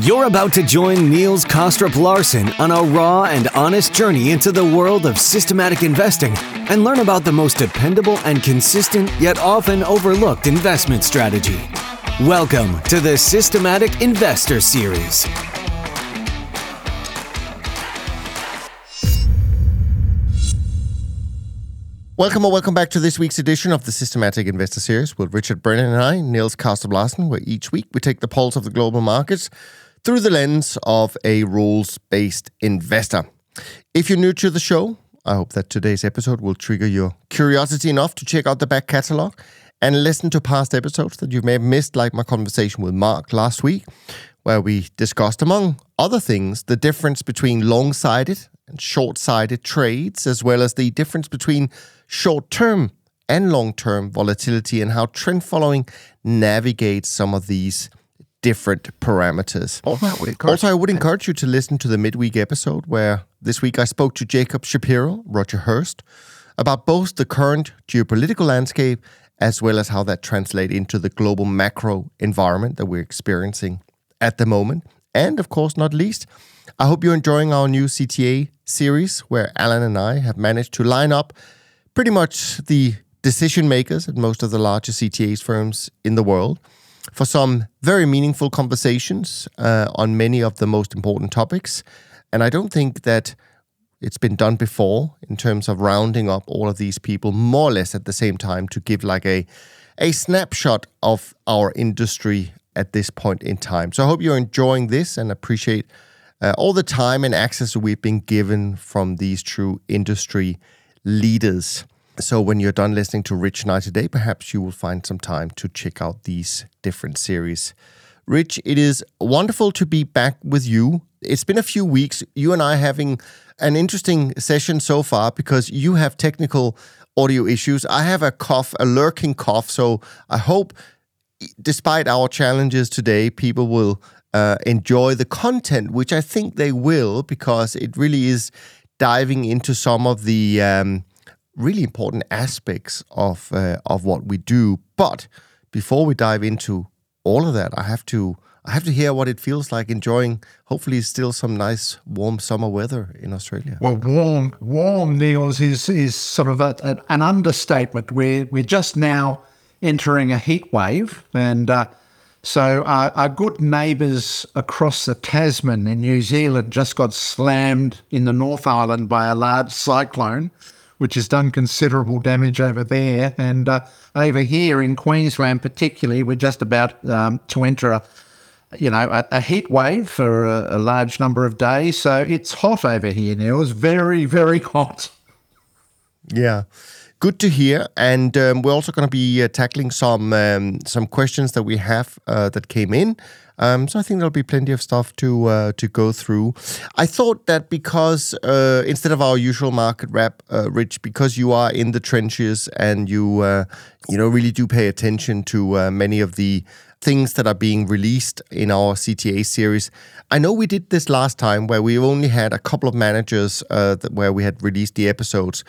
You're about to join Niels Kaastrup-Larsen on a raw and honest journey into the world of systematic investing and learn about the most dependable and consistent yet often overlooked investment strategy. Welcome to the Systematic Investor Series. Welcome or welcome back to this week's edition of the Systematic Investor Series with Richard Brennan and I, Niels Kaastrup-Larsen, where each week we take the pulse of the global markets through the lens of a rules based investor. If you're new to the show, I hope that today's episode will trigger your curiosity enough to check out the back catalog and listen to past episodes that you may have missed, like my conversation with Mark last week, where we discussed, among other things, the difference between long sided and short sided trades, as well as the difference between short term and long term volatility and how trend following navigates some of these different parameters. Also, I would encourage you to listen to the midweek episode where this week I spoke to Jacob Shapiro, Roger Hirst, about both the current geopolitical landscape as well as how that translates into the global macro environment that we're experiencing at the moment. And of course, not least, I hope you're enjoying our new CTA series where Alan and I have managed to line up pretty much the decision makers at most of the largest CTAs firms in the world for some very meaningful conversations uh, on many of the most important topics. And I don't think that it's been done before in terms of rounding up all of these people more or less at the same time to give like a a snapshot of our industry at this point in time. So I hope you're enjoying this and appreciate uh, all the time and access we've been given from these true industry leaders. So when you're done listening to Rich I today, perhaps you will find some time to check out these different series. Rich, it is wonderful to be back with you. It's been a few weeks. You and I having an interesting session so far because you have technical audio issues. I have a cough, a lurking cough. So I hope, despite our challenges today, people will uh, enjoy the content, which I think they will because it really is diving into some of the um, really important aspects of uh, of what we do. But before we dive into all of that, I have to I have to hear what it feels like enjoying, hopefully, still some nice warm summer weather in Australia. Well, warm, warm, Niels, is is sort of a, a, an understatement. We're we're just now entering a heat wave, and uh, so our, our good neighbours across the Tasman in New Zealand just got slammed in the North Island by a large cyclone, which has done considerable damage over there. And uh, over here in Queensland, particularly, we're just about um, to enter a you know, a, a heat wave for a, a, large number of days. So it's hot over here now. It's very, very hot. Yeah. Good to hear, and um, we're also going to be uh, tackling some um, some questions that we have uh, that came in. Um, so I think there'll be plenty of stuff to uh, to go through. I thought that because uh, instead of our usual market wrap, uh, Rich, because you are in the trenches and you uh, you know really do pay attention to many of the things that are being released in our CTA series. I know we did this last time where we only had a couple of managers that, where we had released the episodes.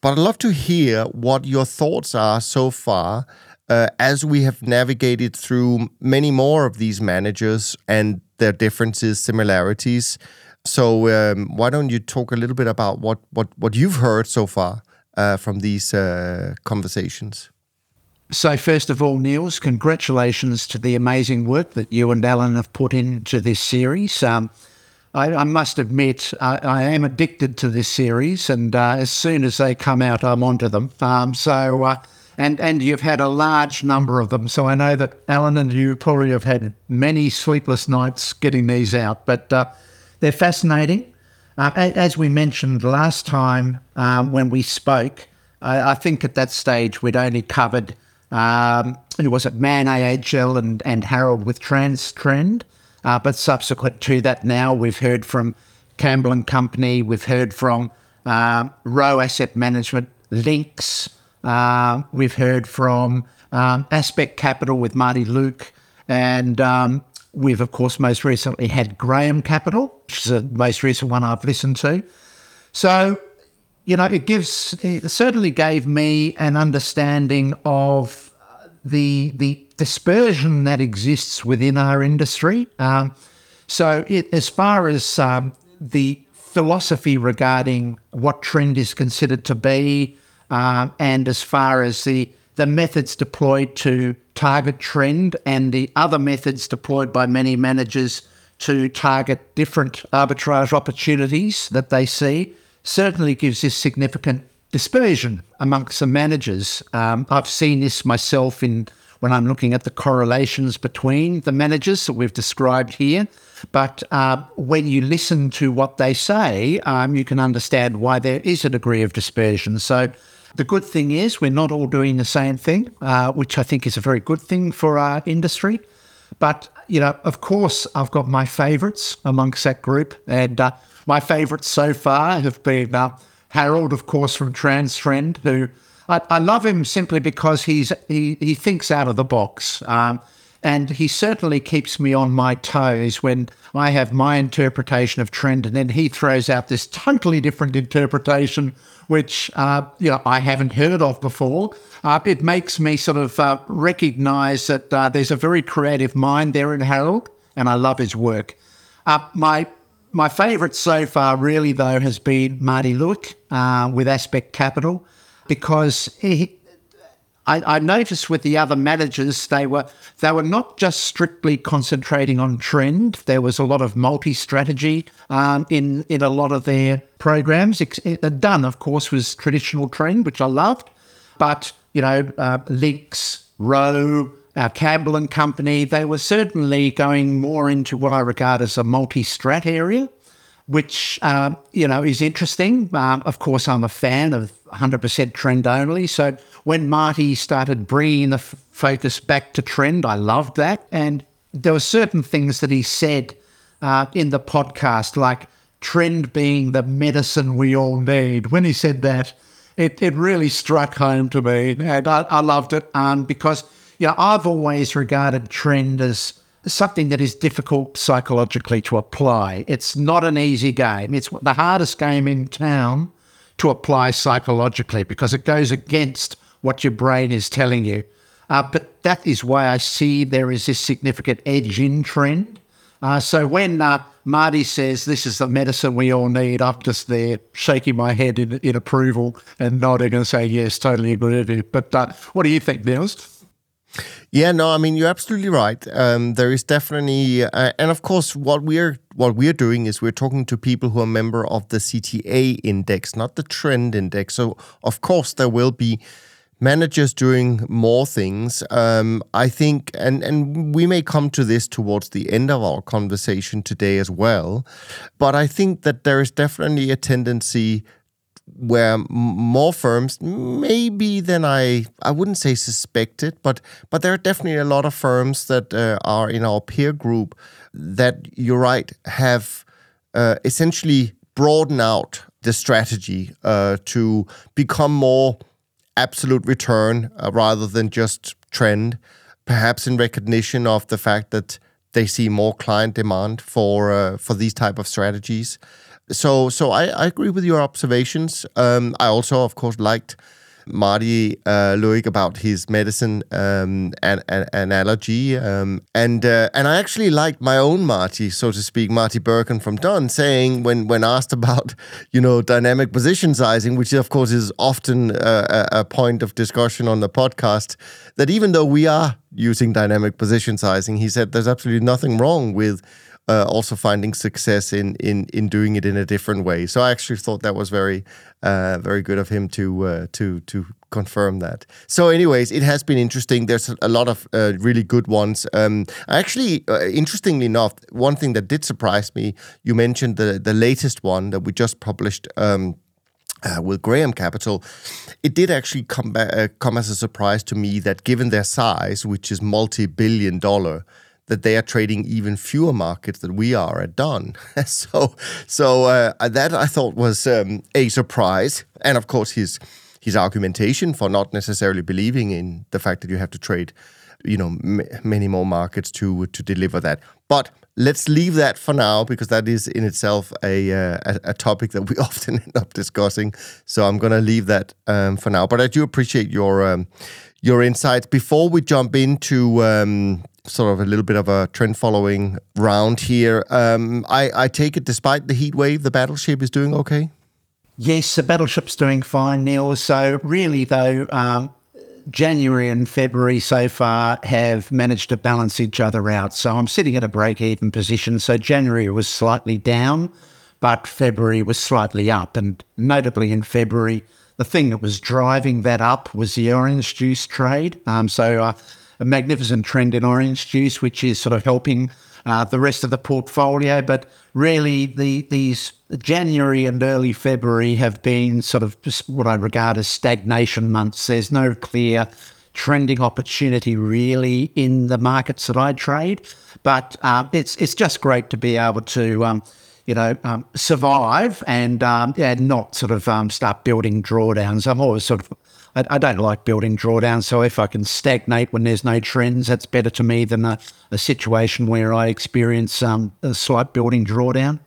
But I'd love to hear what your thoughts are so far uh, as we have navigated through many more of these managers and their differences, similarities. So um, why don't you talk a little bit about what what what you've heard so far uh, from these uh, conversations? So first of all, Niels, congratulations to the amazing work that you and Alan have put into this series. Um, I, I must admit, I, I, am addicted to this series, and uh, as soon as they come out, I'm onto them. Um, so, uh, and and you've had a large number of them, so I know that Alan and you probably have had many sleepless nights getting these out, but uh, they're fascinating. Uh, as we mentioned last time um, when we spoke, I, I, think at that stage we'd only covered um, was it Man AHL and and Harold with Transtrend. Uh, but subsequent to that, now we've heard from Campbell and Company, we've heard from uh, Rowe Asset Management, Lynx, uh, we've heard from um, Aspect Capital with Marty Lueck, and um, we've of course most recently had Graham Capital, which is the most recent one I've listened to. So, you know, it gives it certainly gave me an understanding of the the dispersion that exists within our industry. Um, So, it, as far as um, the philosophy regarding what trend is considered to be, uh, and as far as the the methods deployed to target trend and the other methods deployed by many managers to target different arbitrage opportunities that they see certainly gives this significant dispersion amongst the managers. Um, I've seen this myself in when I'm looking at the correlations between the managers that we've described here. But uh, when you listen to what they say, um, you can understand why there is a degree of dispersion. So the good thing is we're not all doing the same thing, uh, which I think is a very good thing for our industry. But, you know, of course, I've got my favourites amongst that group. And uh, my favourites so far have been uh, Harold, of course, from Transtrend, who I, I, love him simply because he's he, he thinks out of the box. Um, and he certainly keeps me on my toes when I have my interpretation of trend, and then he throws out this totally different interpretation, which uh, you know I haven't heard of before. Uh, it makes me sort of uh, recognise that uh, there's a very creative mind there in Harold, and I love his work. Uh, my my favourite so far, really though, has been Marty Lueck uh, with Aspect Capital, because he, I, I, noticed with the other managers they were they were not just strictly concentrating on trend. There was a lot of multi-strategy um, in in a lot of their programs. Dunn, of course, was traditional trend, which I loved, but you know, uh, Lynx, Rowe, uh, Campbell and Company, they were certainly going more into what I regard as a multi-strat area, which uh, you know is interesting. Um, of course, I'm a fan of 100% trend only, so when Marty started bringing the f- focus back to trend, I loved that. And there were certain things that he said uh, in the podcast, like trend being the medicine we all need. When he said that, it, it really struck home to me. And I, I loved it um, because you know, I've always regarded trend as something that is difficult psychologically to apply. It's not an easy game. It's the hardest game in town to apply psychologically because it goes against what your brain is telling you. Uh, but that is why I see there is this significant edge in trend. Uh, so when uh, Marty says this is the medicine we all need, I'm just there shaking my head in, in approval and nodding and saying, yes, totally agree with you. But uh, what do you think, Niels? Yeah, no, I mean you're absolutely right. Um, there is definitely, uh, and of course, what we're what we're doing is we're talking to people who are member of the CTA index, not the trend index. So of course there will be managers doing more things. Um, I think, and and we may come to this towards the end of our conversation today as well. But I think that there is definitely a tendency where more firms, maybe than I, I wouldn't say suspected, but but there are definitely a lot of firms that uh, are in our peer group that you're right have uh, essentially broadened out the strategy uh, to become more absolute return uh, rather than just trend, perhaps in recognition of the fact that they see more client demand for uh, for these type of strategies. So so I, I agree with your observations. Um, I also of course liked Marty uh, Lueck about his medicine um, an, an, analogy, um, and uh, and I actually liked my own Marty, so to speak, Marty Bergin from Dunn, saying when when asked about you know dynamic position sizing, which of course is often uh, a, a point of discussion on the podcast, that even though we are using dynamic position sizing, he said there's absolutely nothing wrong with uh, also finding success in in in doing it in a different way. So I actually thought that was very uh, very good of him to uh, to to confirm that. So, anyways, it has been interesting. There's a lot of uh, really good ones. Um, actually, uh, interestingly enough, one thing that did surprise me, you mentioned the the latest one that we just published. Um, uh, with Graham Capital, it did actually come back, uh, come as a surprise to me that given their size, which is multi-billion dollar, that they are trading even fewer markets than we are at Dunn. so, so uh, that I thought was um, a surprise, and of course his his argumentation for not necessarily believing in the fact that you have to trade, you know, m- many more markets to to deliver that. But let's leave that for now because that is in itself a uh, a, a, topic that we often end up discussing. So I'm going to leave that um, for now. But I do appreciate your um, your insights before we jump into um, sort of a little bit of a trend following round here. Um, I, I take it, despite the heat wave, the battleship is doing okay. Yes, the battleship's doing fine, Neil. So really, though, um, January and February so far have managed to balance each other out. So I'm sitting at a break even position. So January was slightly down, but February was slightly up. And notably in February, the thing that was driving that up was the orange juice trade. Um, so uh, a magnificent trend in orange juice, which is sort of helping uh, the rest of the portfolio. But really, the these January and early February have been sort of what I regard as stagnation months. There's no clear trending opportunity really in the markets that I trade, but uh, it's it's just great to be able to. Um, you know, um, survive and um, yeah, not sort of um, start building drawdowns. I'm always sort of I, I, don't like building drawdowns. So if I can stagnate when there's no trends, that's better to me than a, a situation where I experience um, a slight building drawdown.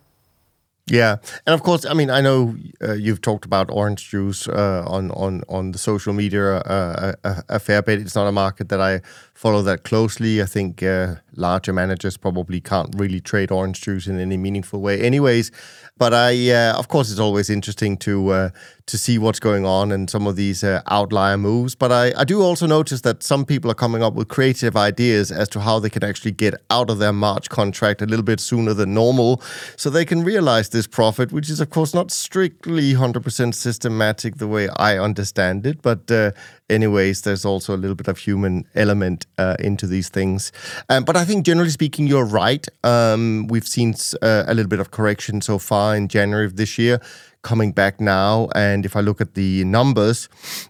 Yeah, and of course, I mean, I know uh, you've talked about orange juice uh, on on on the social media uh, a, a, fair bit. It's not a market that I follow that closely. I think uh, larger managers probably can't really trade orange juice in any meaningful way, anyways. But I, uh, of course, it's always interesting to uh, to see what's going on and some of these uh, outlier moves. But I, I do also notice that some people are coming up with creative ideas as to how they can actually get out of their March contract a little bit sooner than normal, so they can realize this profit, which is of course not strictly 100% systematic the way I understand it. But uh, anyways, there's also a little bit of human element uh, into these things. Um, but I think generally speaking, you're right. Um, we've seen uh, a little bit of correction so far in January of this year. Coming back now, and if I look at the numbers,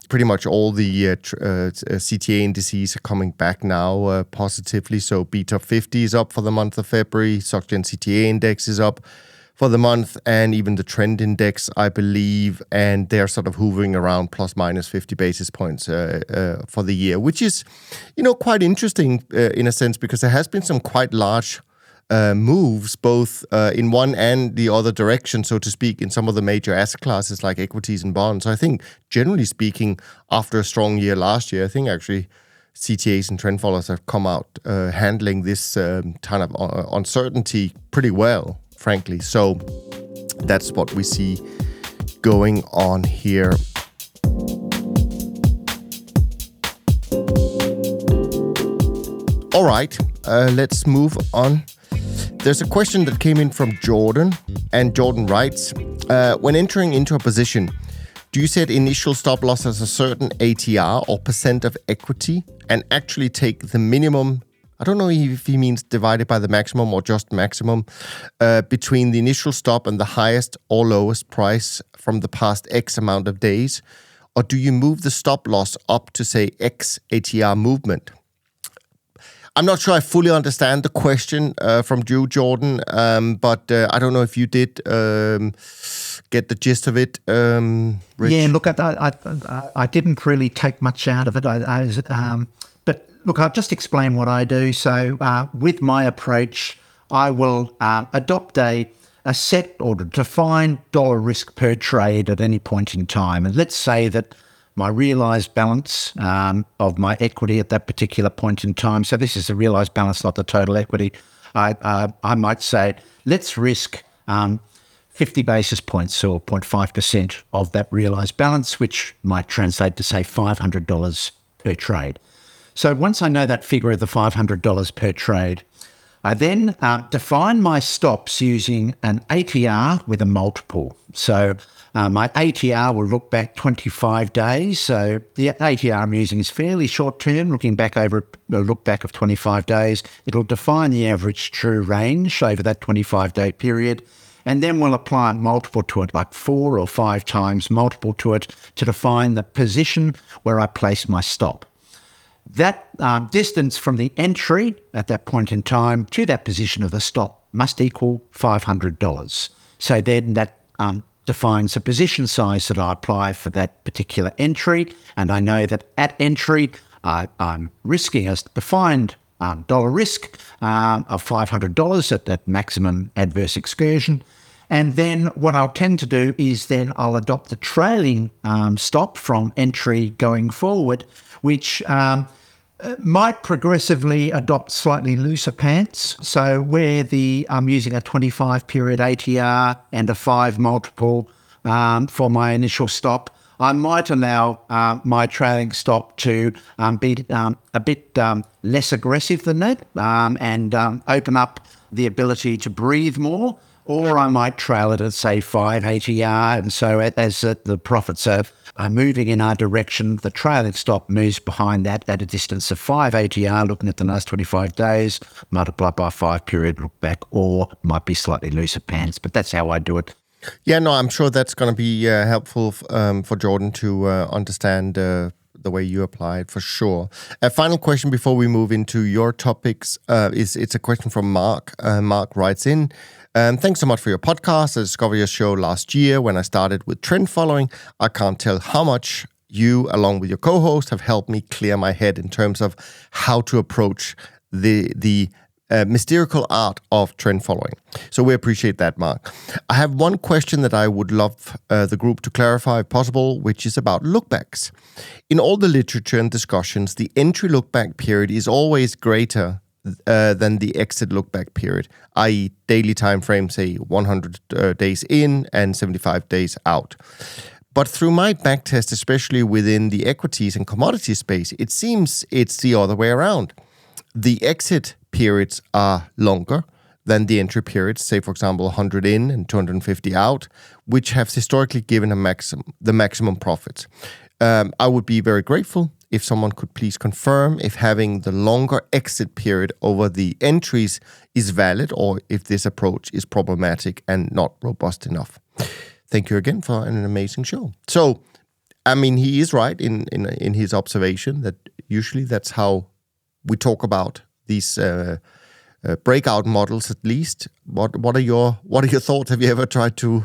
pretty much all the uh, tr- uh, CTA indices are coming back now uh, positively. So BTOP50 is up for the month of February. SocGen CTA index is up for the month and even the trend index, I believe, and they're sort of hovering around plus minus 50 basis points uh, uh, for the year, which is, you know, quite interesting uh, in a sense because there has been some quite large uh, moves both uh, in one and the other direction, so to speak, in some of the major asset classes like equities and bonds. So I think, generally speaking, after a strong year last year, I think actually CTAs and trend followers have come out uh, handling this um, kind of uncertainty pretty well frankly. So that's what we see going on here. All right, uh, let's move on. There's a question that came in from Jordan, and Jordan writes uh, When entering into a position, do you set initial stop loss as a certain ATR or percent of equity and actually take the minimum I don't know if he means divided by the maximum or just maximum, uh, between the initial stop and the highest or lowest price from the past X amount of days? Or do you move the stop loss up to, say, X ATR movement? I'm not sure I fully understand the question uh, from Drew Jordan, um, but uh, I don't know if you did um, get the gist of it. Um, yeah, look, I, I, I, didn't really take much out of it. I, I was, um, Look, I'll just explain what I do. So, uh, with my approach, I will uh, adopt a, a set or defined dollar risk per trade at any point in time. And let's say that my realized balance um, of my equity at that particular point in time. So, this is the realized balance, not the total equity. I, uh, I might say, let's risk um, 50 basis points or 0.5% of that realized balance, which might translate to, say, $500 per trade. So once I know that figure of the $500 per trade, I then uh, define my stops using an ATR with a multiple. So uh, my ATR will look back 25 days. So the ATR I'm using is fairly short term, looking back over a look back of 25 days. It'll define the average true range over that 25 day period. And then we'll apply a multiple to it, like four or five times multiple to it to define the position where I place my stop. That um, distance from the entry at that point in time to that position of the stop must equal $500. So then that um, defines the position size that I apply for that particular entry. And I know that at entry, I'm risking a defined um, dollar risk um, of $500 at that maximum adverse excursion. And then what I'll tend to do is then I'll adopt the trailing um, stop from entry going forward, which um, might progressively adopt slightly looser pants. So where the I'm using a 25 period ATR and a five multiple um, for my initial stop, I might allow uh, my trailing stop to um, be um, a bit um, less aggressive than that um, and open up the ability to breathe more. Or I might trail it at, say, 5 ATR. And so as the profits are, moving in our direction, the trailing stop moves behind that at a distance of 5 ATR, looking at the last 25 days, multiplied by 5 period look back, or might be slightly looser pants. But that's how I do it. Yeah, no, I'm sure that's going to be uh, helpful um, for Jordan to uh, understand uh, the way you apply it for sure. A final question before we move into your topics uh, is it's a question from Mark. Uh, Mark writes in. Um, thanks so much for your podcast. I discovered your show last year when I started with trend following. I can't tell how much you, along with your co-host, have helped me clear my head in terms of how to approach the the uh, mystical art of trend following. So we appreciate that, Mark. I have one question that I would love uh, the group to clarify, if possible, which is about lookbacks. In all the literature and discussions, the entry lookback period is always greater uh, than the exit lookback period, i.e., daily time frame, say 100 uh, days in and 75 days out. But through my backtest, especially within the equities and commodity space, it seems it's the other way around. The exit periods are longer than the entry periods, say for example 100 in and 250 out, which have historically given a the maximum profits. Um, I would be very grateful if someone could please confirm if having the longer exit period over the entries is valid or if this approach is problematic and not robust enough. Thank you again for an amazing show. So, I mean, he is right in in in his observation that usually that's how we talk about these uh, uh, breakout models at least. What what are your what are your thoughts? Have you ever tried to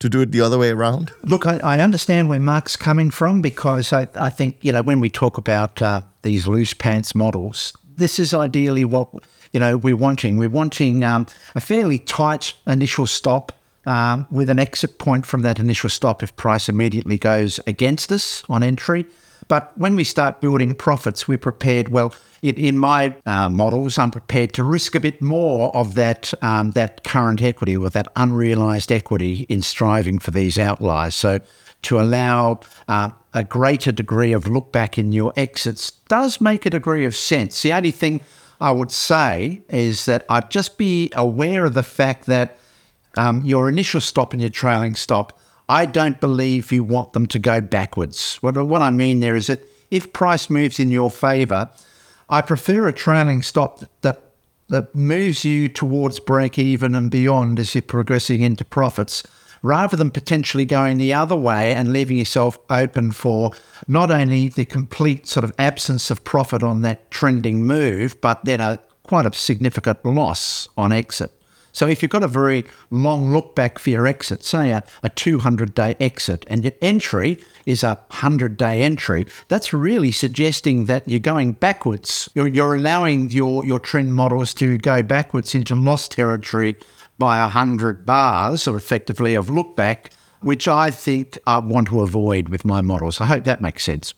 to do it the other way around? Look, I, I understand where Mark's coming from because I, I think you know when we talk about uh, these loose pants models, this is ideally what you know we're wanting. We're wanting um, a fairly tight initial stop. Um, with an exit point from that initial stop if price immediately goes against us on entry. But when we start building profits, we're prepared. Well, in, in my uh, models, I'm prepared to risk a bit more of that um, that current equity or that unrealized equity in striving for these outliers. So to allow uh, a greater degree of look back in your exits does make a degree of sense. The only thing I would say is that I'd just be aware of the fact that um, your initial stop and your trailing stop, I don't believe you want them to go backwards. What, what I mean there is that if price moves in your favor, I prefer a trailing stop that that moves you towards break even and beyond as you're progressing into profits, rather than potentially going the other way and leaving yourself open for not only the complete sort of absence of profit on that trending move, but then a quite a significant loss on exit. So if you've got a very long look back for your exit, say a, a 200 day exit, and your entry is a 100 day entry, that's really suggesting that you're going backwards. You're, you're allowing your, your trend models to go backwards into loss territory by 100 bars, or effectively of look back, which I think I want to avoid with my models. I hope that makes sense.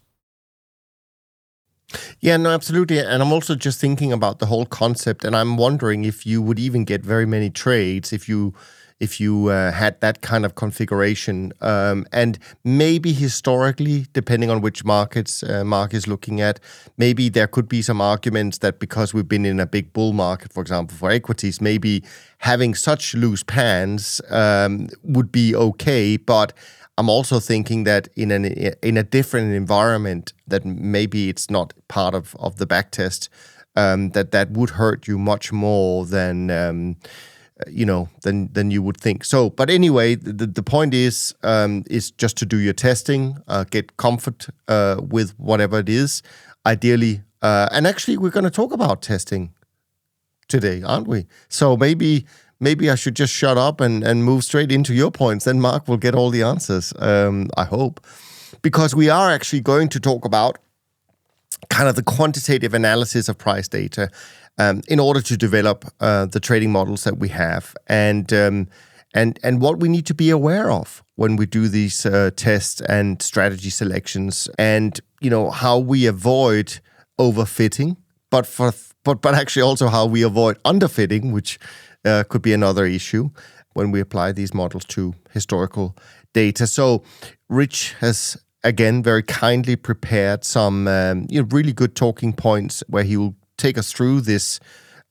Yeah, no, absolutely. And I'm also just thinking about the whole concept, and I'm wondering if you would even get very many trades if you if you uh, had that kind of configuration. Um, and maybe historically, depending on which markets uh, Mark is looking at, maybe there could be some arguments that because we've been in a big bull market, for example, for equities, maybe having such loose pans um, would be okay. But I'm also thinking that in an in a different environment, that maybe it's not part of of the back test. Um, that that would hurt you much more than um, you know than than you would think. So, but anyway, the the point is um, is just to do your testing, uh, get comfort uh, with whatever it is. Ideally, uh, and actually, we're going to talk about testing today, aren't we? So maybe maybe I should just shut up and, and move straight into your points. Then Mark will get all the answers, um, I hope. Because we are actually going to talk about kind of the quantitative analysis of price data um, in order to develop uh, the trading models that we have and um, and and what we need to be aware of when we do these uh, tests and strategy selections and you know how we avoid overfitting, but for but but actually also how we avoid underfitting, which uh, could be another issue when we apply these models to historical data. So, Rich has again very kindly prepared some um, you know really good talking points where he will take us through this.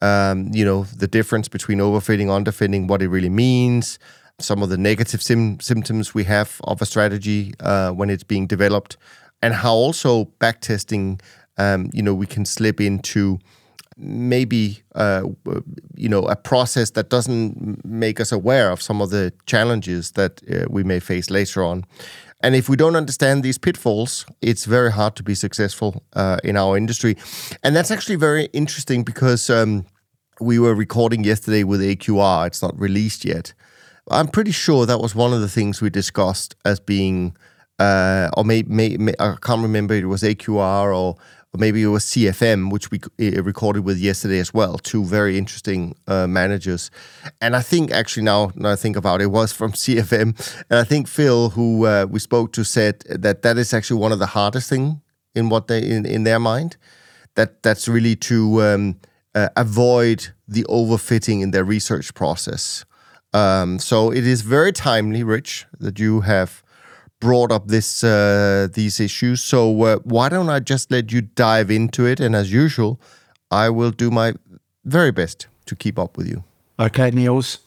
Um, you know the difference between overfitting, underfitting, what it really means, some of the negative sim- symptoms we have of a strategy uh, when it's being developed, and how also backtesting, um, you know, we can slip into maybe uh, you know a process that doesn't make us aware of some of the challenges that uh, we may face later on. And if we don't understand these pitfalls, it's very hard to be successful uh, in our industry. And that's actually very interesting because um, we were recording yesterday with AQR. It's not released yet. I'm pretty sure that was one of the things we discussed as being, uh, or maybe may, may, I can't remember it was AQR or, or maybe it was CFM, which we uh, recorded with yesterday as well. Two very interesting uh, managers, and I think actually now, now I think about it, it was from CFM, and I think Phil, who uh, we spoke to, said that that is actually one of the hardest thing in what they in, in their mind. That that's really to um, uh, avoid the overfitting in their research process. Um, so it is very timely, Rich, that you have brought up this uh, these issues. So uh, why don't I just let you dive into it? And as usual, I will do my very best to keep up with you. Okay, Niels.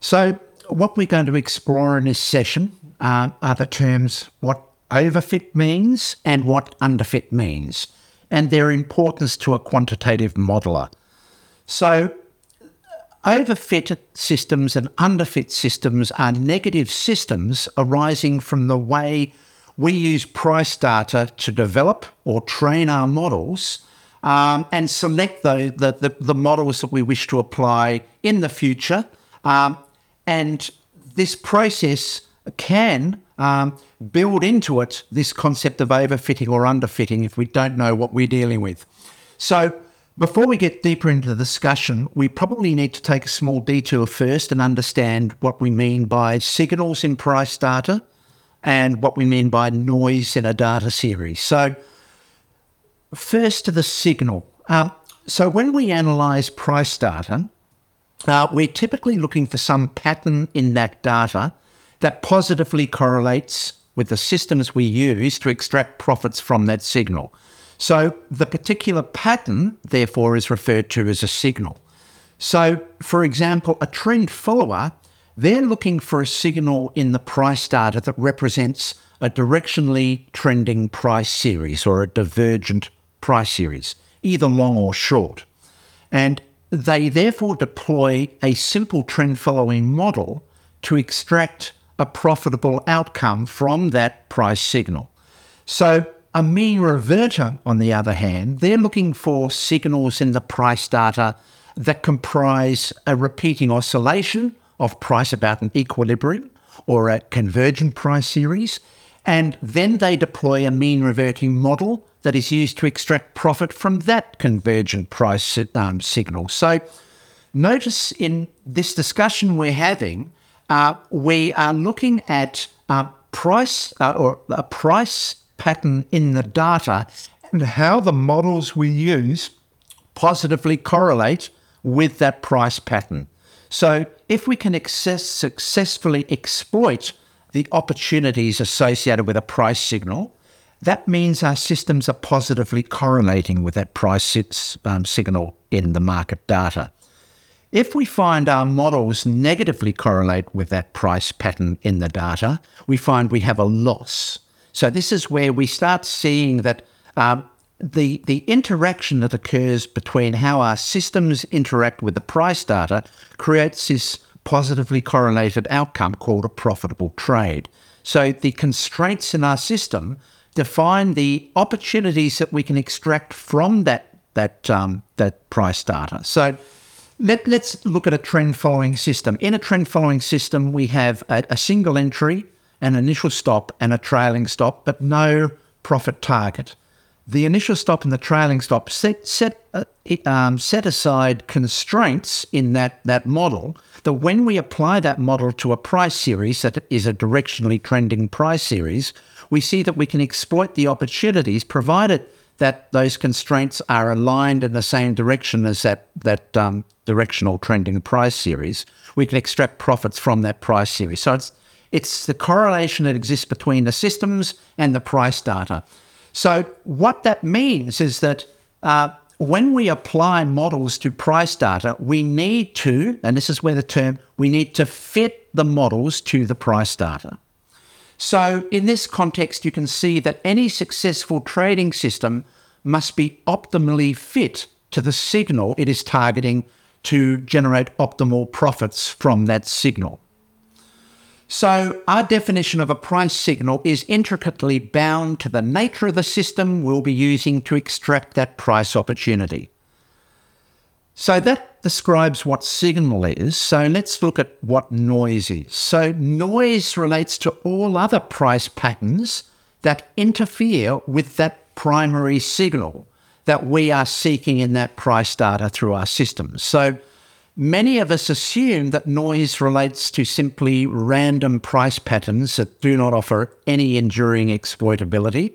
So what we're going to explore in this session uh, are the terms what overfit means and what underfit means, and their importance to a quantitative modeler. So Overfit systems and underfit systems are negative systems arising from the way we use price data to develop or train our models um, and select the, the, the, models that we wish to apply in the future. Um, and this process can um, build into it this concept of overfitting or underfitting if we don't know what we're dealing with. So, before we get deeper into the discussion, we probably need to take a small detour first and understand what we mean by signals in price data and what we mean by noise in a data series. So, first to the signal. Um, so, when we analyze price data, uh, we're typically looking for some pattern in that data that positively correlates with the systems we use to extract profits from that signal. So the particular pattern, therefore, is referred to as a signal. So, for example, a trend follower, they're looking for a signal in the price data that represents a directionally trending price series or a divergent price series, either long or short. And they therefore deploy a simple trend following model to extract a profitable outcome from that price signal. So a mean reverter, on the other hand, they're looking for signals in the price data that comprise a repeating oscillation of price about an equilibrium or a convergent price series. And then they deploy a mean reverting model that is used to extract profit from that convergent price um, signal. So notice in this discussion we're having, uh, we are looking at uh, price uh, or a price pattern in the data and how the models we use positively correlate with that price pattern. So, if we can access, successfully exploit the opportunities associated with a price signal, that means our systems are positively correlating with that price um, signal in the market data. If we find our models negatively correlate with that price pattern in the data, we find we have a loss. So this is where we start seeing that um, the the interaction that occurs between how our systems interact with the price data creates this positively correlated outcome called a profitable trade. So the constraints in our system define the opportunities that we can extract from that that um, that price data. So let, us look at a trend following system. In a trend following system, we have a, a single entry an initial stop and a trailing stop, but no profit target. The initial stop and the trailing stop set set uh, um, set aside constraints in that that model. That when we apply that model to a price series that is a directionally trending price series, we see that we can exploit the opportunities provided that those constraints are aligned in the same direction as that, that um, directional trending price series, we can extract profits from that price series. So it's, it's the correlation that exists between the systems and the price data. So what that means is that uh, when we apply models to price data, we need to, and this is where the term, we need to fit the models to the price data. So, in this context, you can see that any successful trading system must be optimally fit to the signal it is targeting to generate optimal profits from that signal. So, our definition of a price signal is intricately bound to the nature of the system we'll be using to extract that price opportunity. So, that describes what signal is. So, let's look at what noise is. So, noise relates to all other price patterns that interfere with that primary signal that we are seeking in that price data through our systems. So, Many of us assume that noise relates to simply random price patterns that do not offer any enduring exploitability,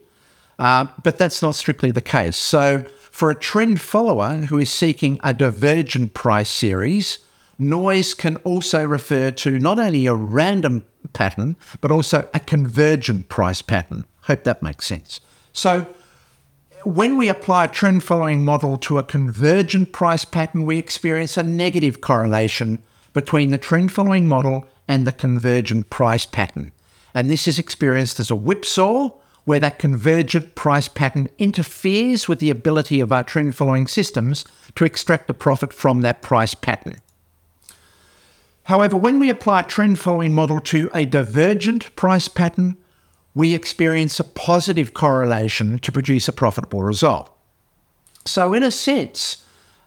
uh, but that's not strictly the case. So, for a trend follower who is seeking a divergent price series, noise can also refer to not only a random pattern, but also a convergent price pattern. Hope that makes sense. So, when we apply a trend following model to a convergent price pattern, we experience a negative correlation between the trend following model and the convergent price pattern. And this is experienced as a whipsaw, where that convergent price pattern interferes with the ability of our trend following systems to extract a profit from that price pattern. However, when we apply a trend following model to a divergent price pattern, we experience a positive correlation to produce a profitable result. So, in a sense,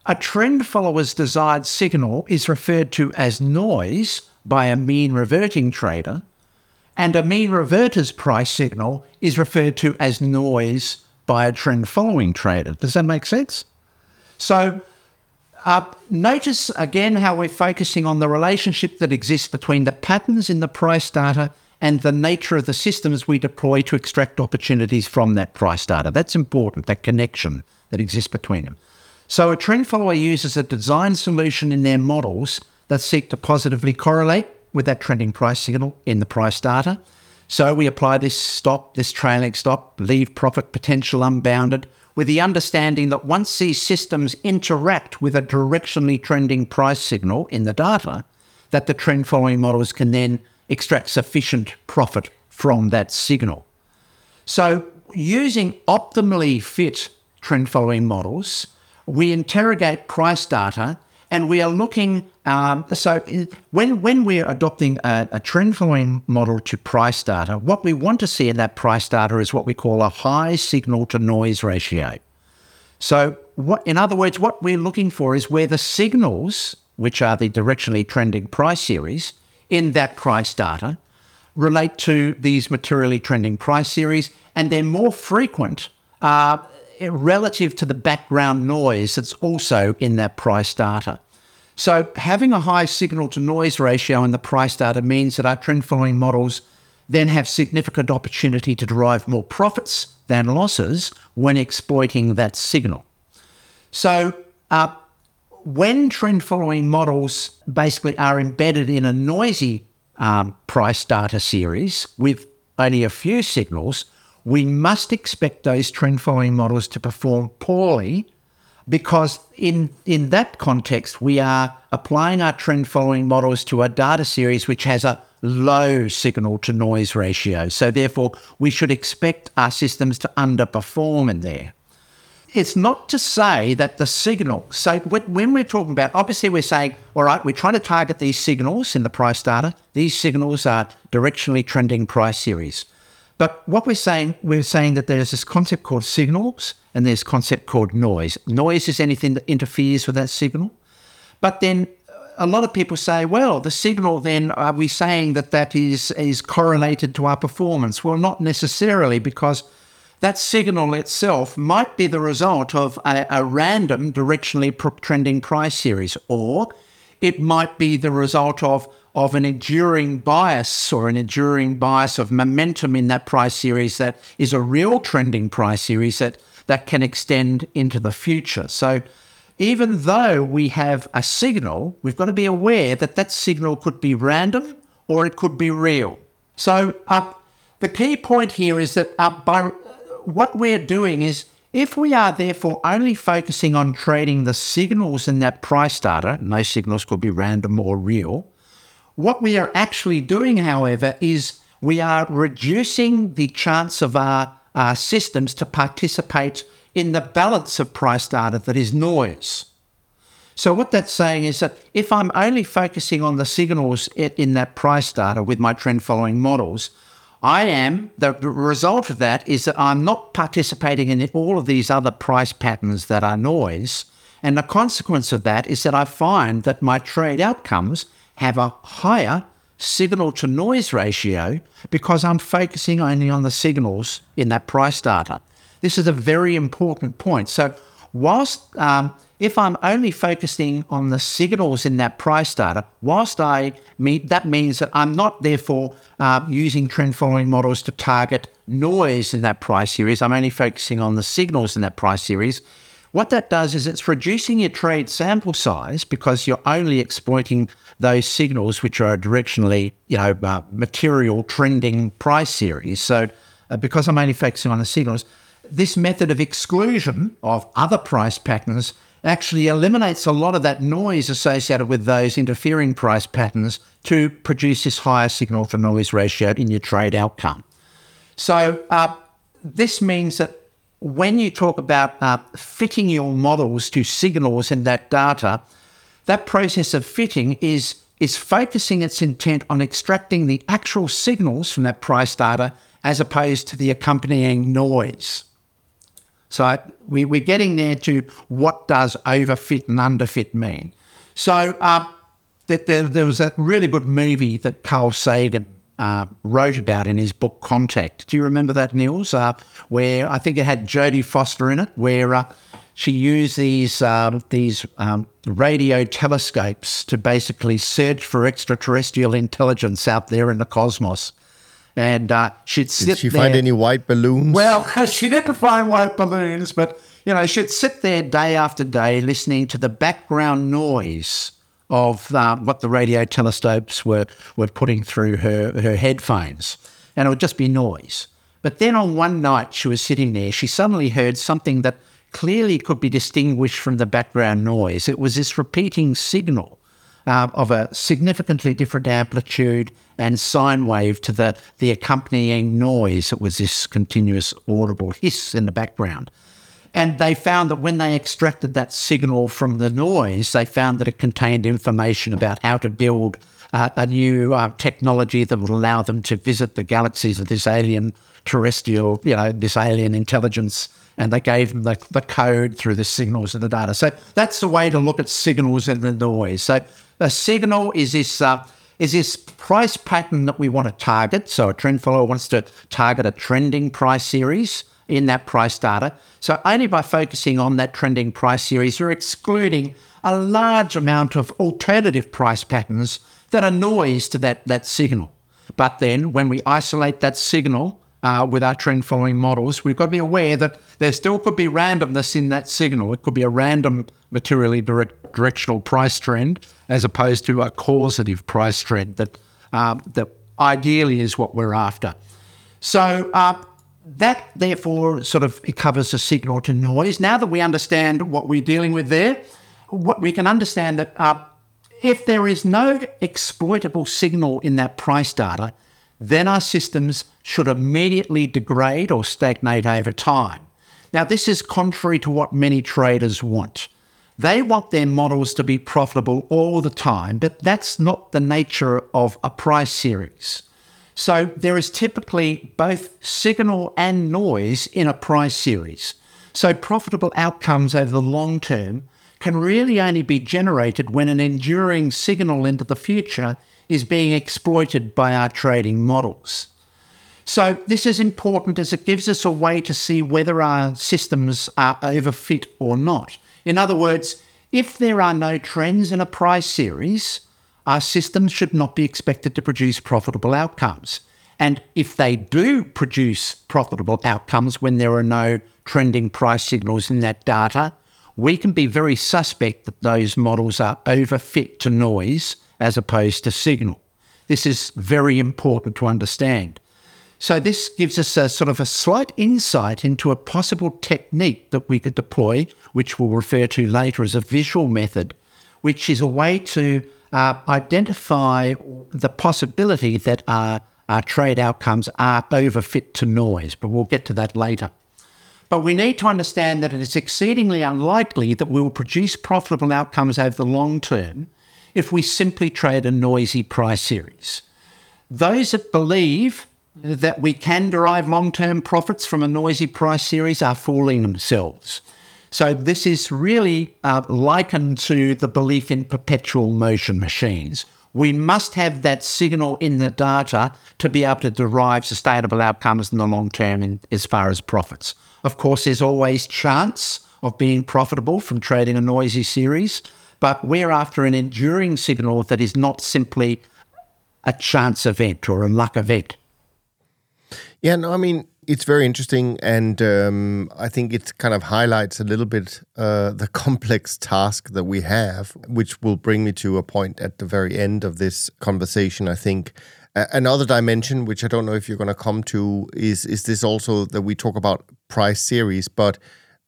a trend follower's desired signal is referred to as noise by a mean reverting trader, and a mean reverter's price signal is referred to as noise by a trend following trader. Does that make sense? So, uh, notice again how we're focusing on the relationship that exists between the patterns in the price data and the nature of the systems we deploy to extract opportunities from that price data. That's important, that connection that exists between them. So a trend follower uses a design solution in their models that seek to positively correlate with that trending price signal in the price data. So we apply this stop, this trailing stop, leave profit potential unbounded, with the understanding that once these systems interact with a directionally trending price signal in the data, that the trend following models can then extract sufficient profit from that signal. So, using optimally fit trend following models, we interrogate price data and we are looking. Um, so, when, when we're adopting a, a trend following model to price data, what we want to see in that price data is what we call a high signal to noise ratio. So, what, in other words, what we're looking for is where the signals, which are the directionally trending price series, in that price data relate to these materially trending price series, and they're more frequent uh, relative to the background noise that's also in that price data. So, having a high signal to noise ratio in the price data means that our trend following models then have significant opportunity to derive more profits than losses when exploiting that signal. So, uh, when trend following models basically are embedded in a noisy um, price data series with only a few signals, we must expect those trend following models to perform poorly because in in that context we are applying our trend following models to a data series which has a low signal to noise ratio. So therefore we should expect our systems to underperform in there it's not to say that the signal, so when we're talking about, obviously we're saying, all right, we're trying to target these signals in the price data. These signals are directionally trending price series. But what we're saying, we're saying that there's this concept called signals and there's concept called noise. Noise is anything that interferes with that signal. But then uh, a lot of people say, well, the signal then, are we saying that that is, is correlated to our performance? Well, not necessarily because that signal itself might be the result of a, a random directionally trending price series, or it might be the result of, of an enduring bias or an enduring bias of momentum in that price series that is a real trending price series that, that can extend into the future. So even though we have a signal, we've got to be aware that that signal could be random or it could be real. So uh, the key point here is that uh, by what we're doing is if we are therefore only focusing on trading the signals in that price data, and those signals could be random or real, what we are actually doing, however, is we are reducing the chance of our, our systems to participate in the balance of price data that is noise. So what that's saying is that if I'm only focusing on the signals in that price data with my trend following models, I am, the result of that is that I'm not participating in all of these other price patterns that are noise. And the consequence of that is that I find that my trade outcomes have a higher signal to noise ratio because I'm focusing only on the signals in that price data. This is a very important point. So, whilst um, if I'm only focusing on the signals in that price data, whilst I mean that means that I'm not therefore uh, using trend following models to target noise in that price series. I'm only focusing on the signals in that price series. What that does is it's reducing your trade sample size because you're only exploiting those signals which are directionally, you know, uh, material trending price series. So, uh, because I'm only focusing on the signals, this method of exclusion of other price patterns actually eliminates a lot of that noise associated with those interfering price patterns to produce this higher signal to noise ratio in your trade outcome. So, uh, this means that when you talk about uh, fitting your models to signals in that data, that process of fitting is, is focusing its intent on extracting the actual signals from that price data as opposed to the accompanying noise. So we, we're getting there to what does overfit and underfit mean. So uh, that there, there, was a really good movie that Carl Sagan uh, wrote about in his book Contact. Do you remember that, Niels? Uh, where I think it had Jodie Foster in it, where uh, she used these um, these um, radio telescopes to basically search for extraterrestrial intelligence out there in the cosmos and uh, she'd sit. Did she there. find any white balloons? Well, she didn't find white balloons, but you know, she'd sit there day after day listening to the background noise of uh, what the radio telescopes were were putting through her her headphones, and it would just be noise. But then on one night, she was sitting there. She suddenly heard something that clearly could be distinguished from the background noise. It was this repeating signal uh, of a significantly different amplitude and sine wave to the, the accompanying noise. It was this continuous audible hiss in the background. And they found that when they extracted that signal from the noise, they found that it contained information about how to build uh, a new uh, technology that would allow them to visit the galaxies of this alien terrestrial, you know, this alien intelligence. And they gave them the, the code through the signals in the data. So that's the way to look at signals and the noise. So a signal is this uh, is this price pattern that we want to target. So a trend follower wants to target a trending price series in that price data. So only by focusing on that trending price series, we're excluding a large amount of alternative price patterns that are noise to that, that signal. But then when we isolate that signal uh, with our trend following models, we've got to be aware that there still could be randomness in that signal. It could be a random materially direct, directional price trend as opposed to a causative price trend that, um, that ideally is what we're after. So uh, that therefore sort of covers the signal to noise. Now that we understand what we're dealing with there, what we can understand that uh, if there is no exploitable signal in that price data, then our systems should immediately degrade or stagnate over time. Now, this is contrary to what many traders want. They want their models to be profitable all the time, but that's not the nature of a price series. So there is typically both signal and noise in a price series. So profitable outcomes over the long term can really only be generated when an enduring signal into the future is being exploited by our trading models. So this is important as it gives us a way to see whether our systems are overfit or not. In other words, if there are no trends in a price series, our systems should not be expected to produce profitable outcomes. And if they do produce profitable outcomes when there are no trending price signals in that data, we can be very suspect that those models are overfit to noise as opposed to signal. This is very important to understand. So this gives us a sort of a slight insight into a possible technique that we could deploy, which we'll refer to later as a visual method, which is a way to uh, identify the possibility that our, our trade outcomes are overfit to noise. But we'll get to that later. But we need to understand that it is exceedingly unlikely that we will produce profitable outcomes over the long term if we simply trade a noisy price series. Those that believe that we can derive long term profits from a noisy price series are fooling themselves. So, this is really uh, likened to the belief in perpetual motion machines. We must have that signal in the data to be able to derive sustainable outcomes in the long term in, as far as profits. Of course, there's always chance of being profitable from trading a noisy series, but we're after an enduring signal that is not simply a chance event or a luck event. Yeah, no, I mean, it's very interesting, and um, I think it kind of highlights a little bit uh, the complex task that we have, which will bring me to a point at the very end of this conversation. I think another dimension, which I don't know if you're going to come to, is is this also that we talk about price series, but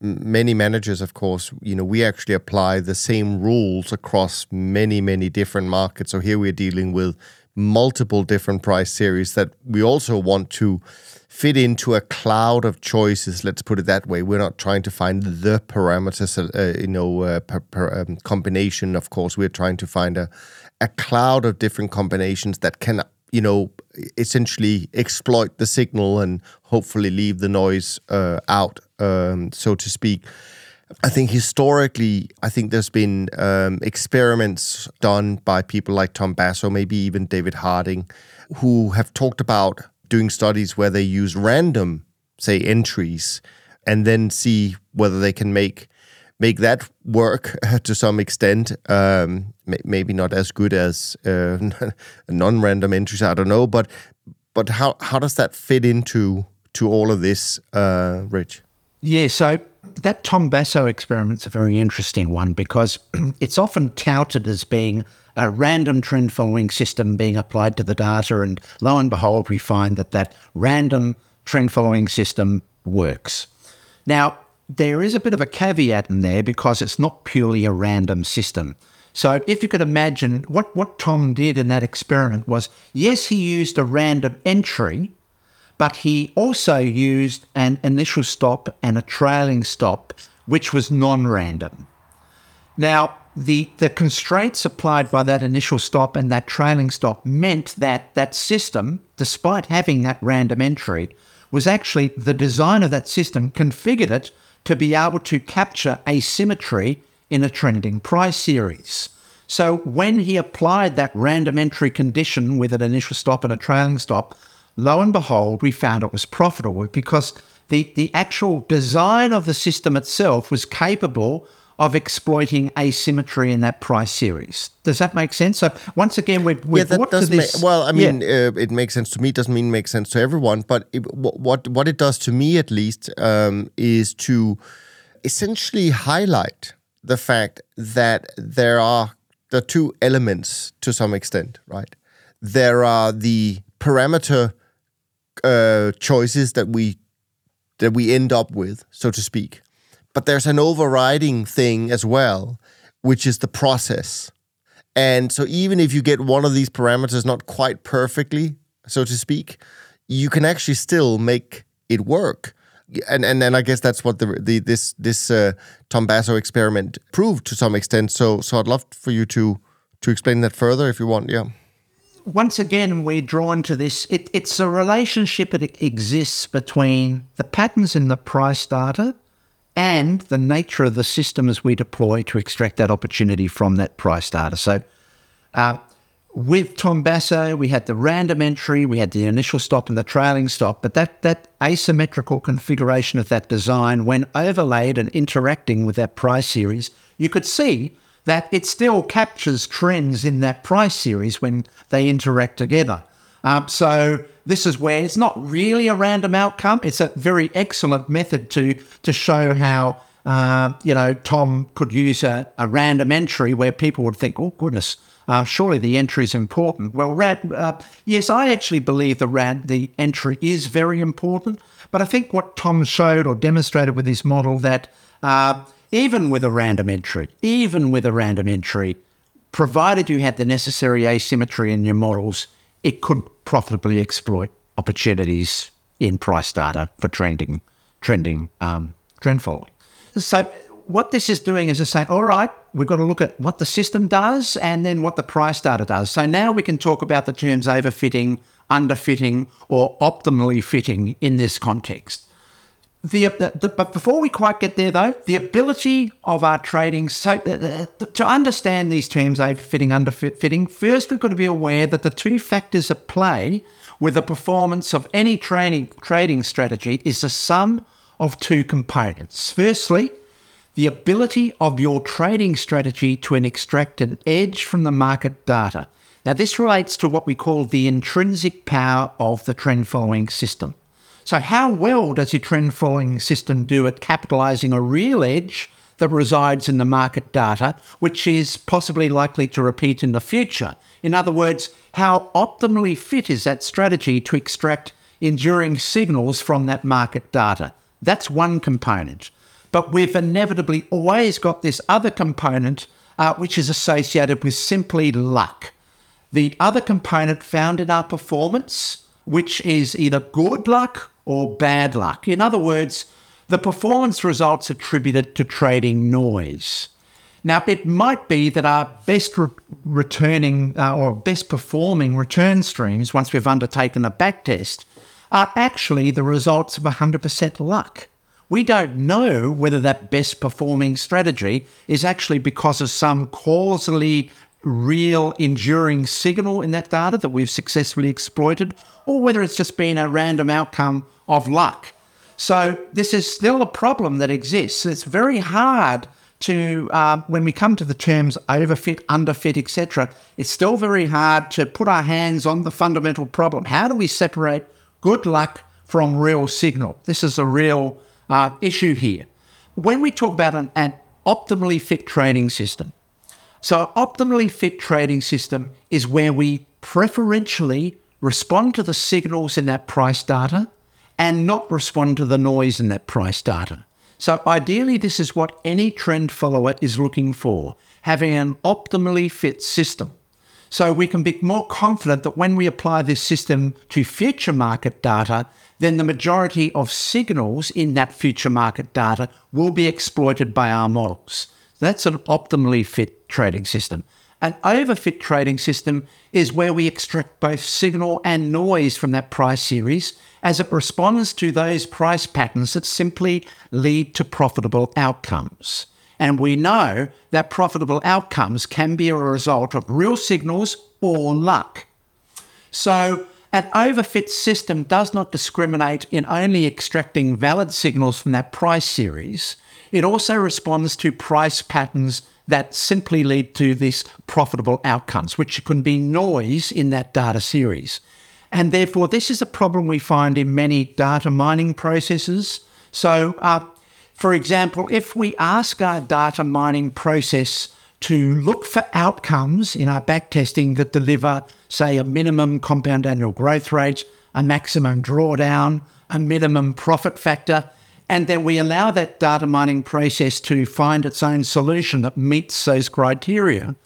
many managers, of course, you know, we actually apply the same rules across many, many different markets. So here we're dealing with multiple different price series that we also want to fit into a cloud of choices. Let's put it that way. We're not trying to find the parameters, uh, you know, uh, per, per, um, combination. Of course, we're trying to find a a cloud of different combinations that can you know, essentially exploit the signal and hopefully leave the noise uh, out, um, so to speak. I think historically, I think there's been um, experiments done by people like Tom Basso, maybe even David Harding, who have talked about doing studies where they use random, say, entries and then see whether they can make make that work to some extent. Um, maybe not as good as uh, non-random entries. I don't know, but but how how does that fit into to all of this, uh, Rich? Yeah, so that Tom Basso experiment's a very interesting one because it's often touted as being a random trend following system being applied to the data, and lo and behold, we find that that random trend following system works. Now, there is a bit of a caveat in there because it's not purely a random system. So if you could imagine what, what Tom did in that experiment was, yes, he used a random entry, but he also used an initial stop and a trailing stop, which was non-random. Now, the, the constraints applied by that initial stop and that trailing stop meant that that system, despite having that random entry, was actually the design of that system configured it to be able to capture asymmetry in a trending price series. So when he applied that random entry condition with an initial stop and a trailing stop, lo and behold, we found it was profitable because the, the actual design of the system itself was capable of exploiting asymmetry in that price series. Does that make sense? So once again, we're, we're yeah, that does make, well. I mean, yeah. uh, it makes sense to me. It doesn't mean it makes sense to everyone, but it, what what it does to me at least um, is to essentially highlight the fact that there are the two elements to some extent, right? There are the parameter uh, choices that we that we end up with, so to speak but there's an overriding thing as well, which is the process. And so even if you get one of these parameters not quite perfectly, so to speak, you can actually still make it work. And and then I guess that's what the the this this uh, Tom Basso experiment proved to some extent. So so I'd love for you to to explain that further if you want. Yeah. Once again, we're drawn to this. It, it's a relationship that exists between the patterns in the price data and the nature of the systems we deploy to extract that opportunity from that price data. So, uh, with Tom Basso, we had the random entry, we had the initial stop and the trailing stop, but that, that asymmetrical configuration of that design, when overlaid and interacting with that price series, you could see that it still captures trends in that price series when they interact together. Um, so this is where it's not really a random outcome. It's a very excellent method to to show how uh, you know Tom could use a, a, random entry where people would think, oh goodness, uh, surely the entry is important. Well, rad, uh, yes, I actually believe the rad the entry is very important, but I think what Tom showed or demonstrated with his model that uh, even with a random entry, even with a random entry, provided you had the necessary asymmetry in your models, it could profitably exploit opportunities in price data for trending, trending, um, trend following. So what this is doing is just saying, all right, we've got to look at what the system does and then what the price data does. So now we can talk about the terms overfitting, underfitting, or optimally fitting in this context. The, the, the, but before we quite get there, though, the ability of our trading so to understand these terms overfitting, underfitting, first we've got to be aware that the two factors at play with the performance of any trading trading strategy is the sum of two components. Firstly, the ability of your trading strategy to extract an edge from the market data. Now, this relates to what we call the intrinsic power of the trend following system. So, how well does your trend following system do at capitalizing a real edge that resides in the market data, which is possibly likely to repeat in the future? In other words, how optimally fit is that strategy to extract enduring signals from that market data? That's one component. But we've inevitably always got this other component, uh, which is associated with simply luck. The other component found in our performance, which is either good luck or bad luck. In other words, the performance results attributed to trading noise. Now, it might be that our best re- returning uh, or best performing return streams, once we've undertaken a backtest, are actually the results of 100% luck. We don't know whether that best performing strategy is actually because of some causally real enduring signal in that data that we've successfully exploited, or whether it's just been a random outcome of luck. So this is still a problem that exists. It's very hard to uh, when we come to the terms overfit, underfit, etc. It's still very hard to put our hands on the fundamental problem. How do we separate good luck from real signal? This is a real uh, issue here. When we talk about an, an optimally fit trading system, so optimally fit trading system is where we preferentially respond to the signals in that price data and not respond to the noise in that price data. So ideally, this is what any trend follower is looking for, having an optimally fit system. So we can be more confident that when we apply this system to future market data, then the majority of signals in that future market data will be exploited by our models. That's an optimally fit trading system. An overfit trading system is where we extract both signal and noise from that price series as it responds to those price patterns that simply lead to profitable outcomes. And we know that profitable outcomes can be a result of real signals or luck. So, an overfit system does not discriminate in only extracting valid signals from that price series. It also responds to price patterns that simply lead to these profitable outcomes, which can be noise in that data series. And therefore, this is a problem we find in many data mining processes. So, uh, for example, if we ask our data mining process to look for outcomes in our backtesting that deliver, say, a minimum compound annual growth rate, a maximum drawdown, a minimum profit factor, and then we allow that data mining process to find its own solution that meets those criteria,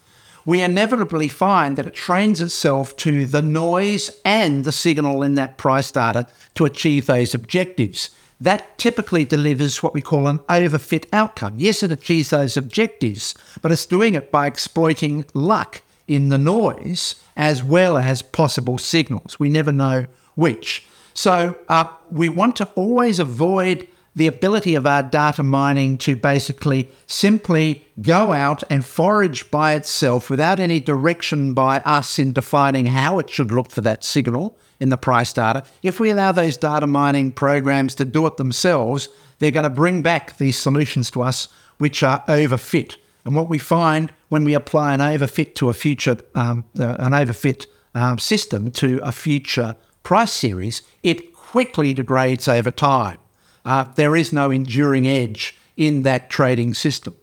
we inevitably find that it trains itself to the noise and the signal in that price data to achieve those objectives. That typically delivers what we call an overfit outcome. Yes, it achieves those objectives, but it's doing it by exploiting luck in the noise as well as possible signals. We never know which. So uh, we want to always avoid the ability of our data mining to basically simply go out and forage by itself without any direction by us in defining how it should look for that signal in the price data. If we allow those data mining programs to do it themselves, they're going to bring back these solutions to us which are overfit. And what we find when we apply an overfit to a future, um, uh, an overfit um, system to a future price series, it quickly degrades over time. Uh, there is no enduring edge in that trading system.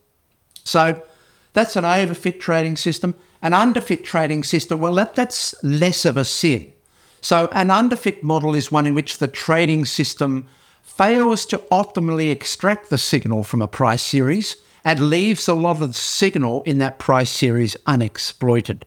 So that's an overfit trading system. An underfit trading system, well, that, that's less of a sin. So an underfit model is one in which the trading system fails to optimally extract the signal from a price series and leaves a lot of the signal in that price series unexploited.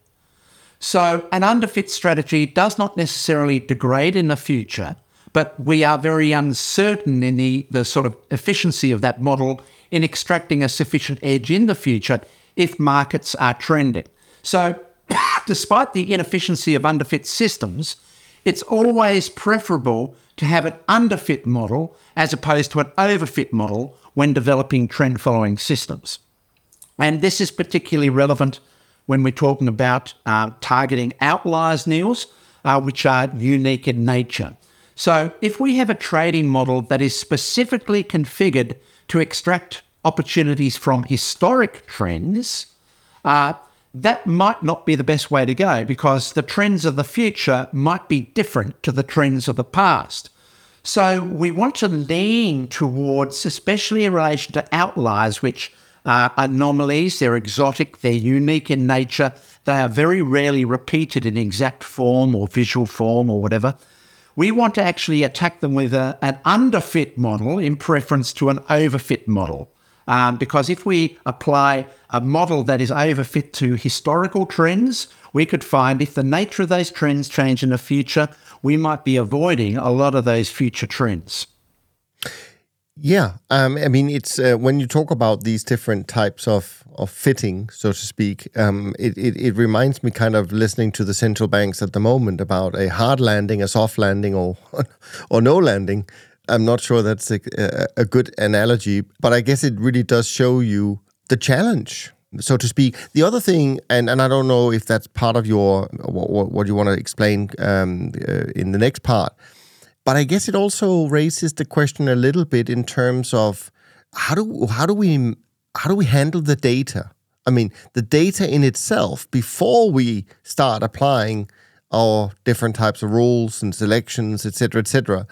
So an underfit strategy does not necessarily degrade in the future, but we are very uncertain in the, the sort of efficiency of that model in extracting a sufficient edge in the future if markets are trending. So despite the inefficiency of underfit systems, it's always preferable to have an underfit model as opposed to an overfit model when developing trend following systems. And this is particularly relevant when we're talking about uh, targeting outliers, Niels, uh, which are unique in nature. So if we have a trading model that is specifically configured to extract opportunities from historic trends, uh, that might not be the best way to go because the trends of the future might be different to the trends of the past. So we want to lean towards, especially in relation to outliers, which are anomalies, they're exotic, they're unique in nature, they are very rarely repeated in exact form or visual form or whatever. We want to actually attack them with a, an underfit model in preference to an overfit model. Um, because if we apply a model that is overfit to historical trends, we could find if the nature of those trends change in the future, we might be avoiding a lot of those future trends. Yeah, um, I mean, it's uh, when you talk about these different types of of fitting, so to speak. Um, it, it, it reminds me kind of listening to the central banks at the moment about a hard landing, a soft landing, or or no landing. I'm not sure that's a, a good analogy, but I guess it really does show you the challenge so to speak. The other thing, and, and I don't know if that's part of your what, what you want to explain um, uh, in the next part, but I guess it also raises the question a little bit in terms of how do how do we how do we handle the data? I mean, the data in itself before we start applying our different types of rules and selections, etc., etc.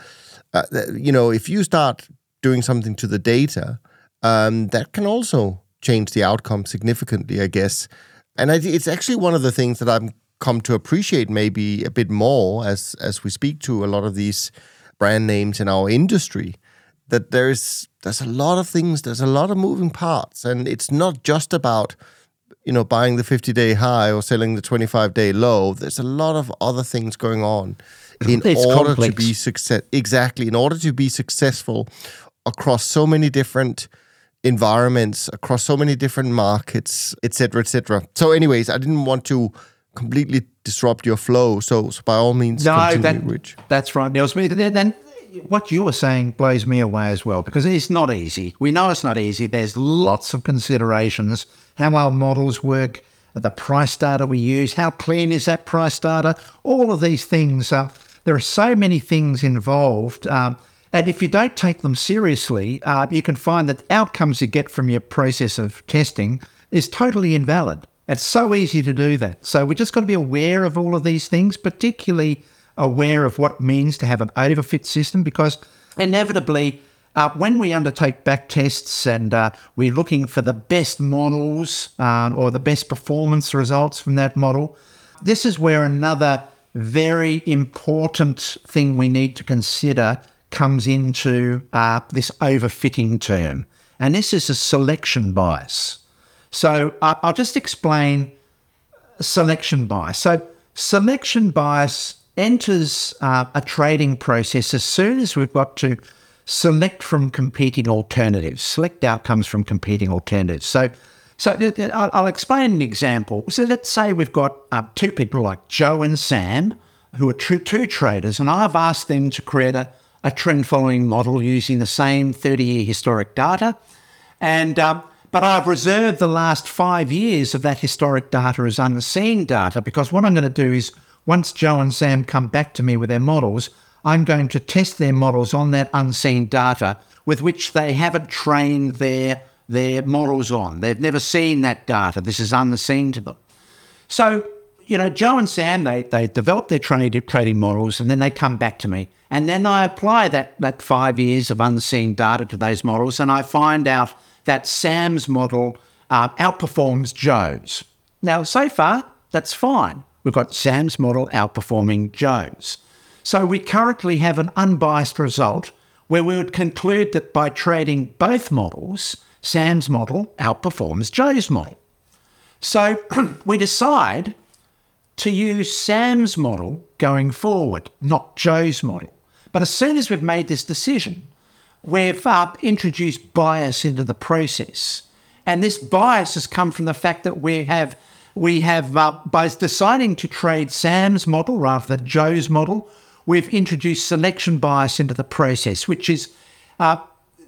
Uh, you know, if you start doing something to the data, um, that can also change the outcome significantly, I guess. And I, it's actually one of the things that I've come to appreciate maybe a bit more as as we speak to a lot of these brand names in our industry. That there's there's a lot of things, there's a lot of moving parts, and it's not just about you know buying the 50 day high or selling the 25 day low. There's a lot of other things going on in it's order complex. to be success. Exactly, in order to be successful across so many different environments across so many different markets, etc., etc. So, anyways, I didn't want to completely disrupt your flow. So, so by all means, no, that, Rich. that's right, Niels. Then what you were saying blows me away as well because it's not easy. We know it's not easy. There's lots of considerations. How our models work, the price data we use, how clean is that price data? All of these things. Uh, there are so many things involved. Um, and if you don't take them seriously, uh, you can find that outcomes you get from your process of testing is totally invalid. It's so easy to do that. So we just got to be aware of all of these things, particularly aware of what it means to have an overfit system, because inevitably, uh, when we undertake back tests and uh, we're looking for the best models uh, or the best performance results from that model, this is where another very important thing we need to consider comes into uh, this overfitting term. And this is a selection bias. So uh, I'll just explain selection bias. So selection bias enters uh, a trading process as soon as we've got to select from competing alternatives, select outcomes from competing alternatives. So, so I'll explain an example. So let's say we've got uh, two people like Joe and Sam, who are two, two traders, and I've asked them to create a, a trend following model using the same 30 year historic data. And, um, but I've reserved the last five years of that historic data as unseen data because what I'm going to do is once Joe and Sam come back to me with their models, I'm going to test their models on that unseen data with which they haven't trained their, their models on. They've never seen that data. This is unseen to them. So you know, Joe and Sam, they, they develop their trading, trading models and then they come back to me. And then I apply that, that five years of unseen data to those models and I find out that Sam's model uh, outperforms Joe's. Now, so far, that's fine. We've got Sam's model outperforming Joe's. So we currently have an unbiased result where we would conclude that by trading both models, Sam's model outperforms Joe's model. So we decide to use Sam's model going forward, not Joe's model. But as soon as we've made this decision, we've introduced bias into the process. And this bias has come from the fact that we have, we have uh, by deciding to trade Sam's model rather than Joe's model, we've introduced selection bias into the process, which is uh,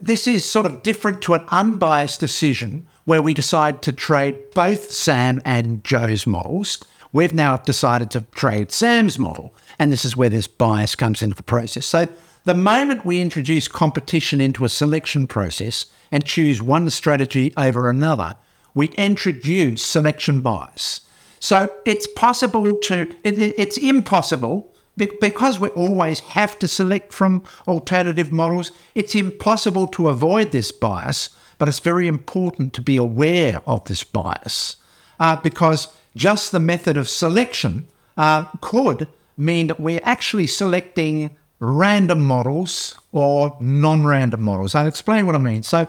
this is sort of different to an unbiased decision where we decide to trade both Sam and Joe's models. We've now decided to trade Sam's model, and this is where this bias comes into the process. So, the moment we introduce competition into a selection process and choose one strategy over another, we introduce selection bias. So, it's possible to, it, it's impossible because we always have to select from alternative models, it's impossible to avoid this bias, but it's very important to be aware of this bias uh, because just the method of selection uh, could mean that we're actually selecting random models or non random models. I'll explain what I mean. So,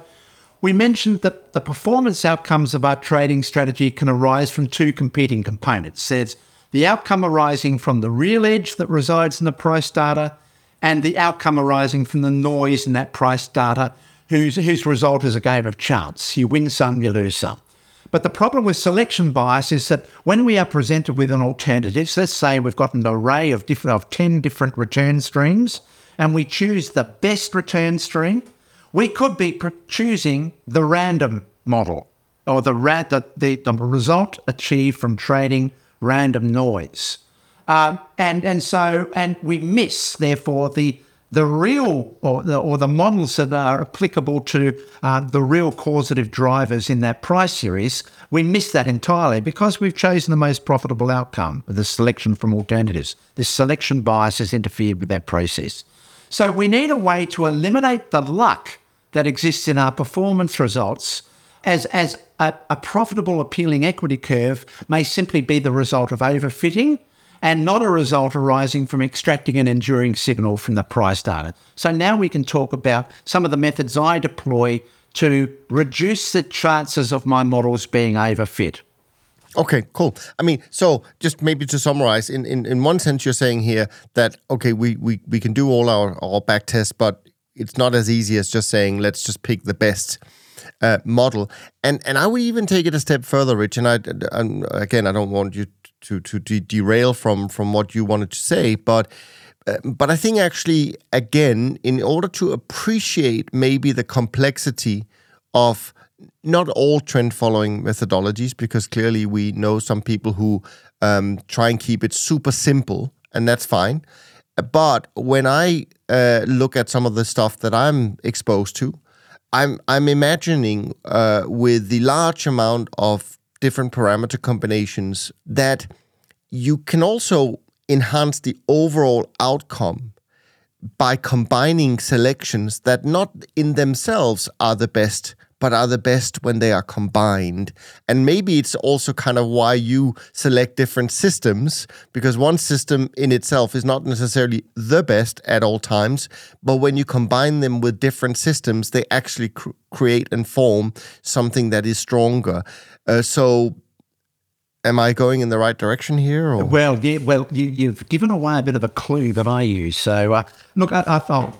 we mentioned that the performance outcomes of our trading strategy can arise from two competing components. There's the outcome arising from the real edge that resides in the price data and the outcome arising from the noise in that price data, whose, whose result is a game of chance. You win some, you lose some. But the problem with selection bias is that when we are presented with an alternative, so let's say we've got an array of different of 10 different return streams, and we choose the best return stream, we could be choosing the random model or the, the, the, the result achieved from trading random noise. Um, and and so and we miss therefore the the real or the, or the models that are applicable to uh, the real causative drivers in that price series, we miss that entirely because we've chosen the most profitable outcome the selection from alternatives. This selection bias has interfered with that process. So we need a way to eliminate the luck that exists in our performance results as, as a, a profitable, appealing equity curve may simply be the result of overfitting and not a result arising from extracting an enduring signal from the price data. So now we can talk about some of the methods I deploy to reduce the chances of my models being overfit. Okay, cool. I mean, so just maybe to summarize, in, in, in one sense, you're saying here that, okay, we, we, we can do all our, our back tests, but it's not as easy as just saying, let's just pick the best uh, model. And and I would even take it a step further, Rich. And I and again, I don't want you to to de- derail from from what you wanted to say, but. Uh, but I think actually, again, in order to appreciate maybe the complexity of not all trend following methodologies, because clearly we know some people who um, try and keep it super simple, and that's fine. But when I uh, look at some of the stuff that I'm exposed to, I'm I'm imagining uh, with the large amount of different parameter combinations that you can also enhance the overall outcome by combining selections that not in themselves are the best but are the best when they are combined. And maybe it's also kind of why you select different systems, because one system in itself is not necessarily the best at all times, but when you combine them with different systems, they actually cr- create and form something that is stronger. Uh, so am I going in the right direction here? Or? Well, yeah, well, you, have given away a bit of a clue that I use. So, uh, look, I, I, thought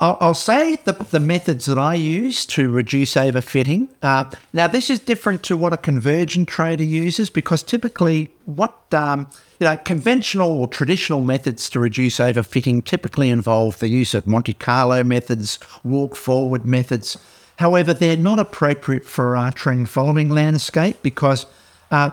I'll, I'll say the, the methods that I use to reduce overfitting. Uh, now, this is different to what a convergent trader uses because typically, what um, you know, conventional or traditional methods to reduce overfitting typically involve the use of Monte Carlo methods, walk forward methods. However, they're not appropriate for our trend following landscape because uh,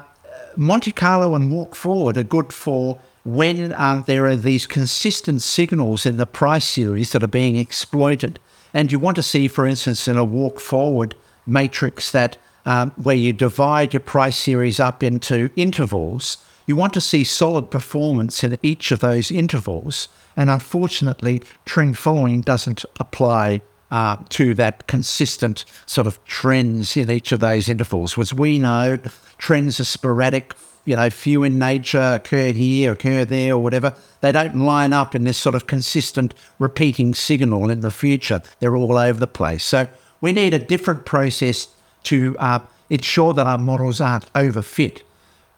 Monte Carlo and walk forward are good for when uh, there are these consistent signals in the price series that are being exploited. And you want to see, for instance, in a walk forward matrix that um, where you divide your price series up into intervals, You want to see solid performance in each of those intervals. And unfortunately, trend following doesn't apply uh, to that consistent sort of trends in each of those intervals. As we know, trends are sporadic, you know, few in nature, occur here, occur there, or whatever. They don't line up in this sort of consistent repeating signal in the future. They're all over the place. So we need a different process to uh, ensure that our models aren't overfit.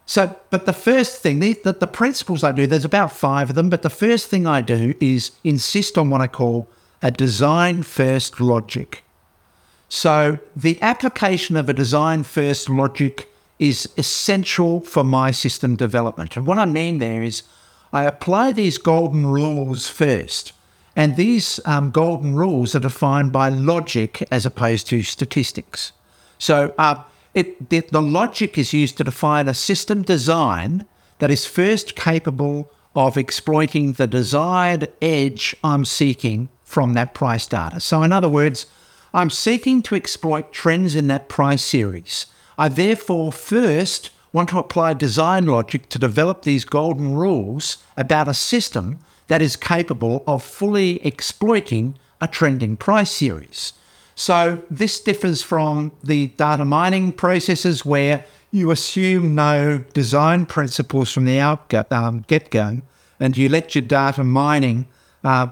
So, but the first thing, the, the, the principles I do, there's about five of them, but the first thing I do is insist on what I call a design first logic. So, the application of a design first logic is essential for my system development. And what I mean there is I apply these golden rules first. And these um, golden rules are defined by logic as opposed to statistics. So uh, it, the, the logic is used to define a system design that is first capable of exploiting the desired edge I'm seeking from that price data. So, in other words, I'm seeking to exploit trends in that price series. I therefore first want to apply design logic to develop these golden rules about a system that is capable of fully exploiting a trending price series. So this differs from the data mining processes where you assume no design principles from the um, get-go and you let your data mining uh,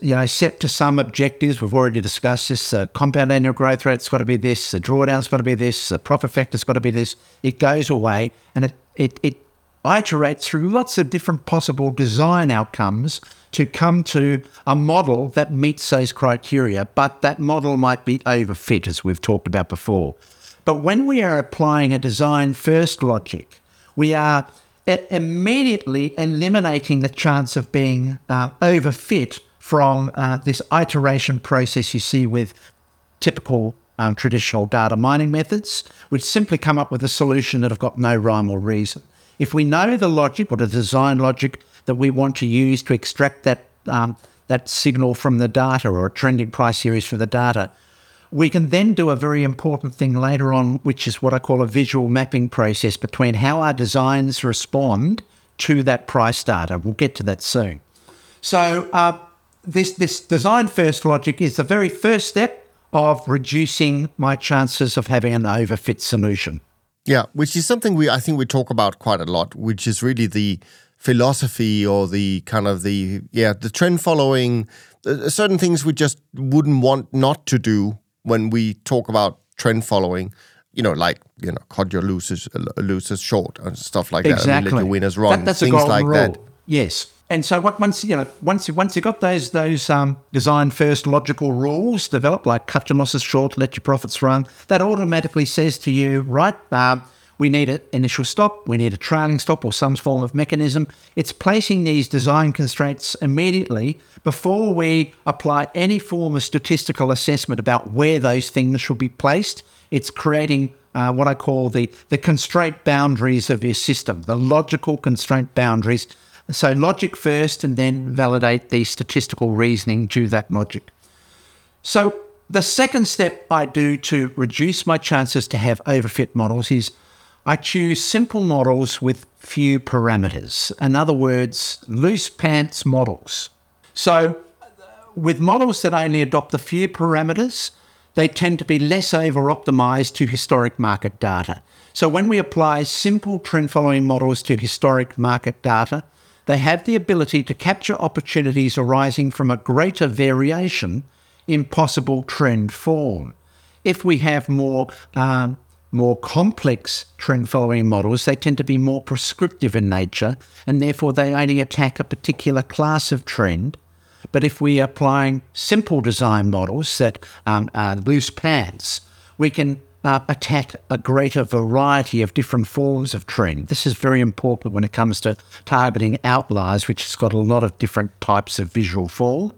you know, set to some objectives. We've already discussed this. Uh, compound annual growth rate's got to be this. The drawdown's got to be this. The profit factor's got to be this. It goes away and it, it, it iterates through lots of different possible design outcomes to come to a model that meets those criteria, but that model might be overfit, as we've talked about before. But when we are applying a design first logic, we are immediately eliminating the chance of being uh, overfit from uh, this iteration process you see with typical um, traditional data mining methods, which simply come up with a solution that have got no rhyme or reason. If we know the logic or the design logic that we want to use to extract that um, that signal from the data or a trending price series from the data, we can then do a very important thing later on, which is what I call a visual mapping process between how our designs respond to that price data. We'll get to that soon. So uh, this this design first logic is the very first step of reducing my chances of having an overfit solution. Yeah, which is something we I think we talk about quite a lot, which is really the philosophy or the kind of the yeah the trend following uh, certain things we just wouldn't want not to do when we talk about trend following you know like you know cut your losers uh, losers short and stuff like exactly. that I mean, let your winners run that, that's things a golden like rule. that yes and so once you know once you once you got those those um, design first logical rules developed like cut your losses short let your profits run that automatically says to you right um, we need an initial stop, we need a trailing stop or some form of mechanism. It's placing these design constraints immediately before we apply any form of statistical assessment about where those things should be placed. It's creating uh, what I call the, the constraint boundaries of your system, the logical constraint boundaries. So, logic first, and then validate the statistical reasoning to that logic. So, the second step I do to reduce my chances to have overfit models is I choose simple models with few parameters. In other words, loose pants models. So, with models that only adopt a few parameters, they tend to be less over optimized to historic market data. So, when we apply simple trend following models to historic market data, they have the ability to capture opportunities arising from a greater variation in possible trend form. If we have more um, more complex trend following models, they tend to be more prescriptive in nature and therefore they only attack a particular class of trend. But if we are applying simple design models that um, are loose pants, we can uh, attack a greater variety of different forms of trend. This is very important when it comes to targeting outliers, which has got a lot of different types of visual form.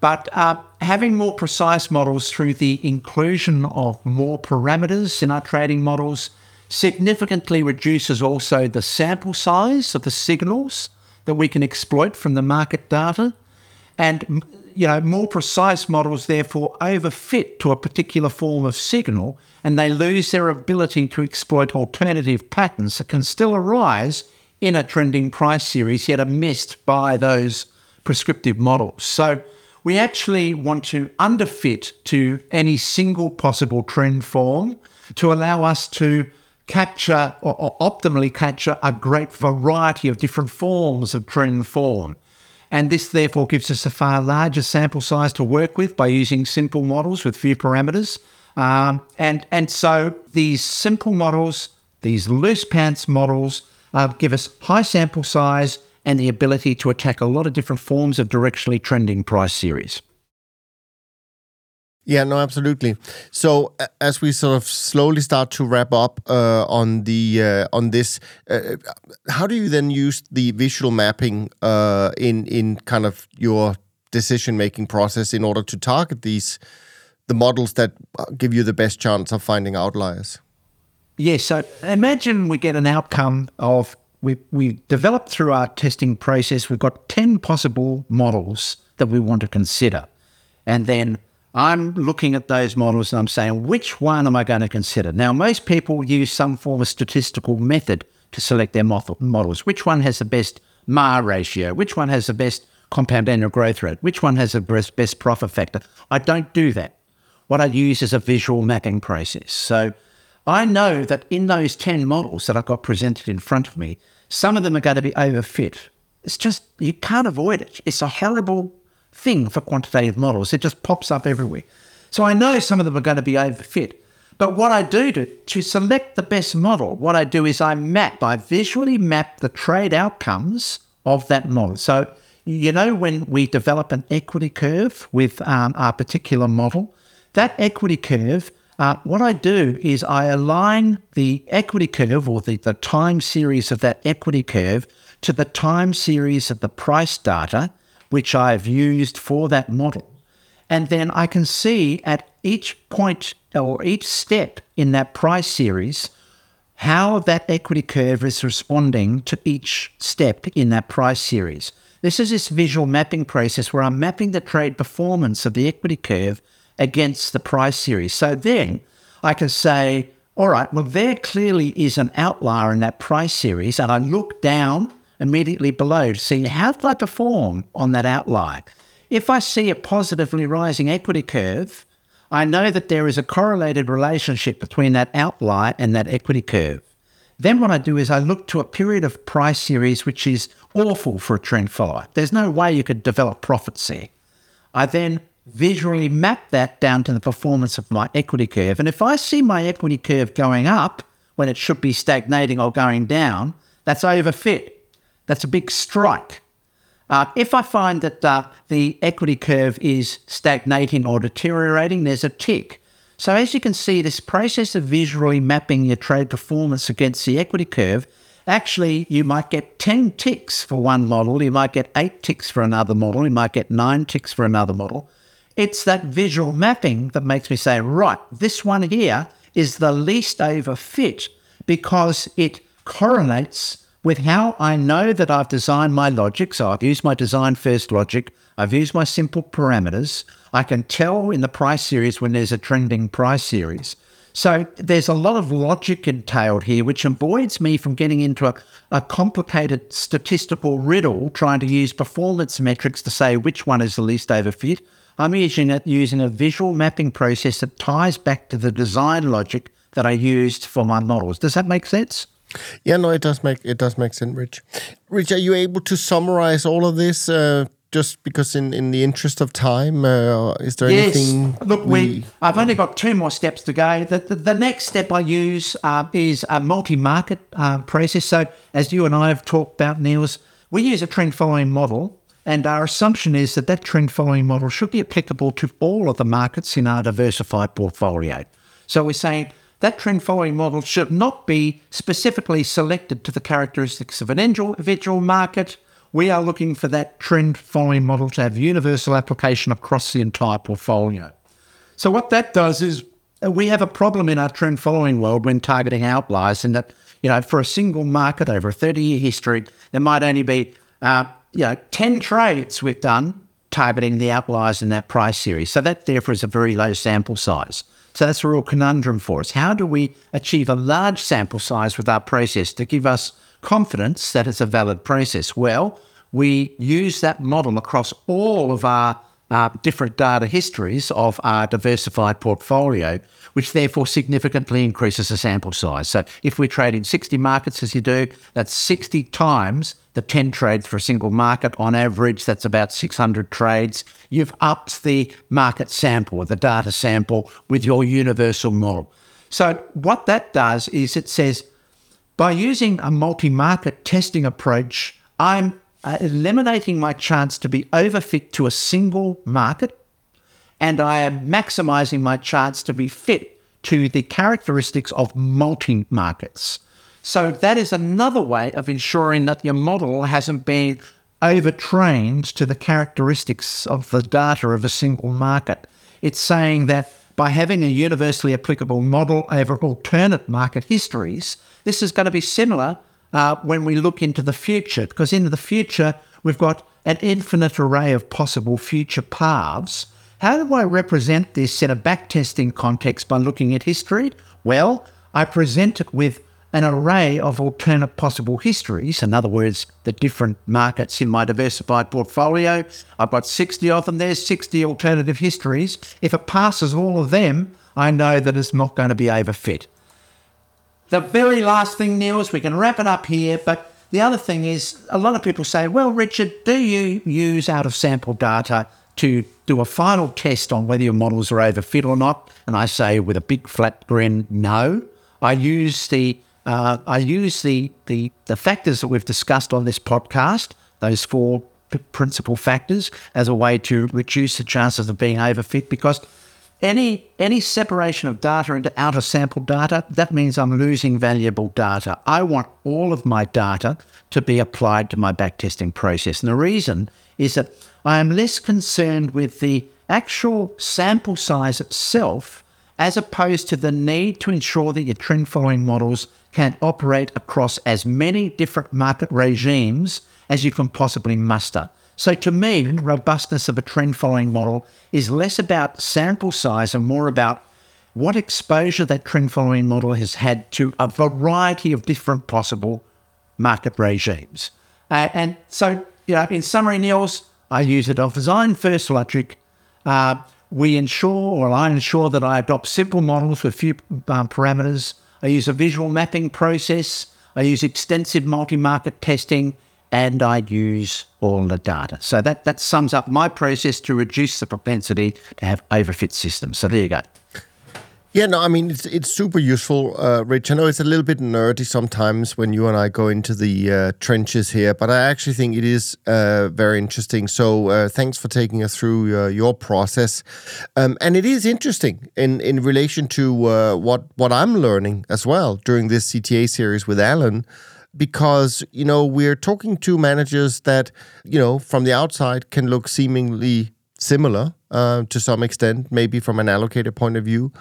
But uh, having more precise models through the inclusion of more parameters in our trading models significantly reduces also the sample size of the signals that we can exploit from the market data. And you know, more precise models therefore overfit to a particular form of signal and they lose their ability to exploit alternative patterns that can still arise in a trending price series yet are missed by those prescriptive models. So we actually want to underfit to any single possible trend form to allow us to capture or, or, optimally capture a great variety of different forms of trend form. And this therefore gives us a far larger sample size to work with by using simple models with few parameters. Um, and, and so these simple models, these loose pants models, uh, give us high sample size and the ability to attack a lot of different forms of directionally trending price series. Yeah, no, absolutely. So as we sort of slowly start to wrap up uh, on the uh, on this, uh, how do you then use the visual mapping uh, in in kind of your decision making process in order to target these the models that uh, give you the best chance of finding outliers? Yes. Yeah, so imagine we get an outcome of we we developed through our testing process. We've got ten possible models that we want to consider, and then I'm looking at those models and I'm saying, which one am I going to consider? Now, most people use some form of statistical method to select their models. Which one has the best MAR ratio? Which one has the best compound annual growth rate? Which one has the best, best profit factor? I don't do that. What I use is a visual mapping process. So I know that in those 10 models that I've got presented in front of me, some of them are going to be overfit. It's just, you can't avoid it. It's a horrible thing for quantitative models. It just pops up everywhere. So I know some of them are going to be overfit. But what I do to, to select the best model, what I do is I map, I visually map the trade outcomes of that model. So, you know, when we develop an equity curve with um, our particular model, that equity curve, uh, what I do is I align the equity curve or the, the time series of that equity curve to the time series of the price data which I've used for that model. And then I can see at each point or each step in that price series how that equity curve is responding to each step in that price series. This is this visual mapping process where I'm mapping the trade performance of the equity curve against the price series. So then I can say, all right, well, there clearly is an outlier in that price series. And I look down immediately below to see how did I perform on that outlier. If I see a positively rising equity curve, I know that there is a correlated relationship between that outlier and that equity curve. Then what I do is I look to a period of price series which is awful for a trend follower. There's no way you could develop profits there. I then visually map that down to the performance of my equity curve. And if I see my equity curve going up when it should be stagnating or going down, that's overfit. That's a big strike. Uh, if I find that uh, the equity curve is stagnating or deteriorating, there's a tick. So as you can see, this process of visually mapping your trade performance against the equity curve, actually you might get 10 ticks for one model, you might get eight ticks for another model, you might get nine ticks for another model. It's that visual mapping that makes me say, right, this one here is the least overfit because it correlates with how I know that I've designed my logic. So I've used my design first logic, I've used my simple parameters. I can tell in the price series when there's a trending price series. So there's a lot of logic entailed here, which avoids me from getting into a, a complicated statistical riddle trying to use performance metrics to say which one is the least overfit. I'm using it using a visual mapping process that ties back to the design logic that I used for my models. Does that make sense? Yeah, no, it does make it does make sense, Rich. Rich, are you able to summarize all of this? Uh, just because, in, in the interest of time, uh, is there yes. anything? Look, we, we, I've only got two more steps to go. The, the, the next step I use uh, is a multi-market uh, process. So, as you and I have talked about, Niels, we use a trend following model, and our assumption is that that trend following model should be applicable to all of the markets in our diversified portfolio. So, we're saying that trend following model should not be specifically selected to the characteristics of an individual market. We are looking for that trend following model to have universal application across the entire portfolio. So, what that does is uh, we have a problem in our trend following world when targeting outliers, in that, you know, for a single market over a 30 year history, there might only be, uh, you know, 10 trades we've done targeting the outliers in that price series. So, that therefore is a very low sample size. So that's a real conundrum for us. How do we achieve a large sample size with our process to give us confidence that it's a valid process? Well, we use that model across all of our uh, different data histories of our diversified portfolio, which therefore significantly increases the sample size. So if we trade in 60 markets as you do, that's 60 times the 10 trades for a single market. On average, that's about 600 trades. You've upped the market sample, the data sample, with your universal model. So what that does is it says, by using a multi-market testing approach, I'm uh, eliminating my chance to be overfit to a single market, and I am maximizing my chance to be fit to the characteristics of multi markets. So that is another way of ensuring that your model hasn't been overtrained to the characteristics of the data of a single market. It's saying that by having a universally applicable model over alternate market histories, this is going to be similar uh, when we look into the future, because in the future, we've got an infinite array of possible future paths. How do I represent this in a backtesting context by looking at history? Well, I present it with an array of alternate possible histories. In other words, the different markets in my diversified portfolio. I've got 60 of them. There's 60 alternative histories. If it passes all of them, I know that it's not going to be overfit. The very last thing, Neil, is we can wrap it up here, but the other thing is a lot of people say, well, Richard, do you use out of sample data to do a final test on whether your models are overfit or not? And I say with a big flat grin, no. I use the uh, I use the, the the factors that we've discussed on this podcast, those four principal factors, as a way to reduce the chances of being overfit because any any separation of data into outer sample data, that means I'm losing valuable data. I want all of my data to be applied to my backtesting process. And the reason is that I am less concerned with the actual sample size itself as opposed to the need to ensure that your trend following models can operate across as many different market regimes as you can possibly muster. So to me, robustness of a trend following model is less about sample size and more about what exposure that trend following model has had to a variety of different possible market regimes. Uh, and so, you know, in summary, Niels, I use off design first logic. Uh, we ensure, or I ensure that I adopt simple models with few um, parameters. I use a visual mapping process. I use extensive multi-market testing and I use all the data. So that, that sums up my process to reduce the propensity to have overfit systems. So there you go. Yeah, no, I mean it's it's super useful, uh, Rich. I know it's a little bit nerdy sometimes when you and I go into the uh, trenches here, but I actually think it is uh, very interesting. So uh, thanks for taking us through uh, your process, um, and it is interesting in in relation to uh, what what I'm learning as well during this CTA series with Alan because you know we're talking to managers that you know from the outside can look seemingly similar uh, to some extent, maybe from an allocator point of view.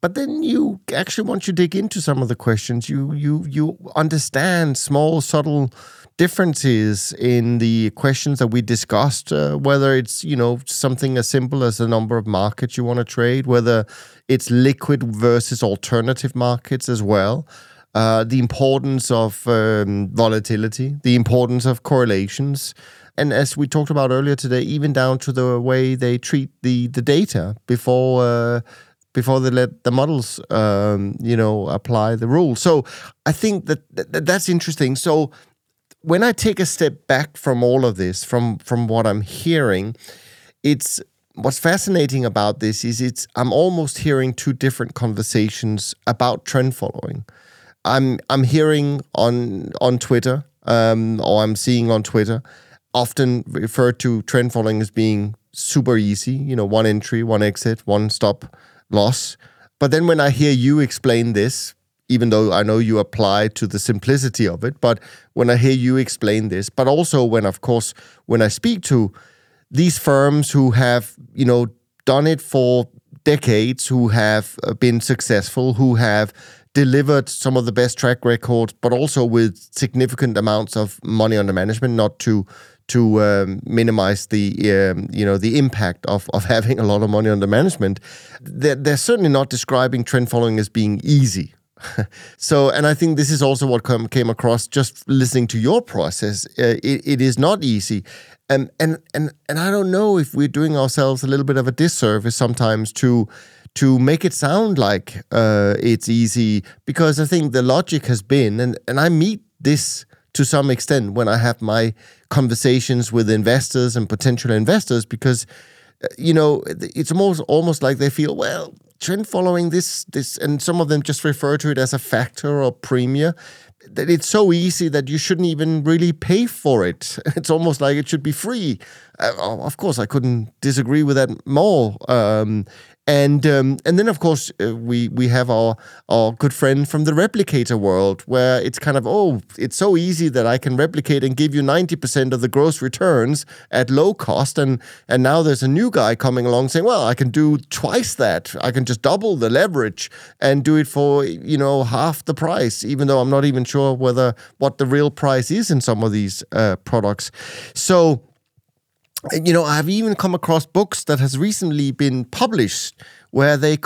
But then you actually, once you dig into some of the questions, you you you understand small, subtle differences in the questions that we discussed. Uh, whether it's you know something as simple as the number of markets you want to trade, whether it's liquid versus alternative markets as well uh, the importance of um, volatility, the importance of correlations, and as we talked about earlier today, even down to the way they treat the the data before. Uh, before they let the models, um, you know, apply the rules. So I think that, that that's interesting. So when I take a step back from all of this, from from what I'm hearing, it's what's fascinating about this is it's I'm almost hearing two different conversations about trend following. I'm I'm hearing on on Twitter, um, or I'm seeing on Twitter, often referred to trend following as being super easy. You know, one entry, one exit, one stop loss. But then when I hear you explain this, even though I know you apply to the simplicity of it, but when I hear you explain this, but also when, of course, when I speak to these firms who have, you know, done it for decades, who have uh, been successful, who have delivered some of the best track records, but also with significant amounts of money under management, not to to um, minimize the um, you know the impact of, of having a lot of money under management. They're, they're certainly not describing trend following as being easy. so, and I think this is also what come, came across just listening to your process. Uh, it, it is not easy, and and and and I don't know if we're doing ourselves a little bit of a disservice sometimes to to make it sound like uh, it's easy because I think the logic has been, and and I meet this to some extent when I have my conversations with investors and potential investors because uh, you know it's almost almost like they feel well trend following this this and some of them just refer to it as a factor or premium that it's so easy that you shouldn't even really pay for it. It's almost like it should be free. Uh, of course i couldn't disagree with that more. Um, and um, and then of course uh, we we have our our good friend from the replicator world where it's kind of oh it's so easy that I can replicate and give you 90% of the gross returns at low cost. And and now there's a new guy coming along saying well I can do twice that. I can just double the leverage and do it for you know half the price even though I'm not even sure whether what the real price is in some of these uh, products. So you know, I've even come across books that has recently been published where they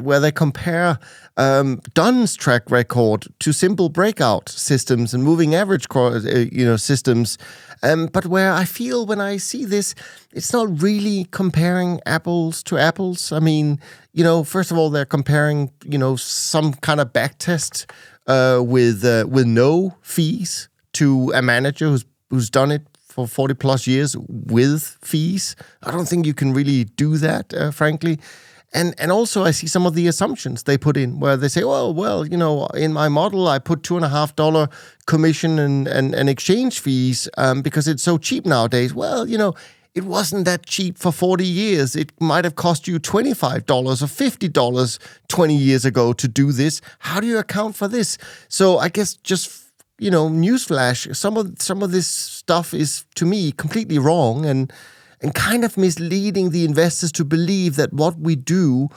where they compare um, Dunn's track record to simple breakout systems and moving average, uh, you know, systems. Um, but where I feel when I see this, it's not really comparing apples to apples. I mean, you know, first of all, they're comparing, you know, some kind of backtest uh, with uh, with no fees to a manager who's who's done it for 40 plus years with fees. I don't think you can really do that, uh, frankly. And and also I see some of the assumptions they put in where they say, well, well, you know, in my model I put two and a half dollar commission and, and, and exchange fees um, because it's so cheap nowadays. Well, you know, it wasn't that cheap for 40 years. It might have cost you $25 or $50 20 years ago to do this. How do you account for this? So I guess just you know, newsflash, some of some of this stuff is to me completely wrong and and kind of misleading the investors to believe that what we do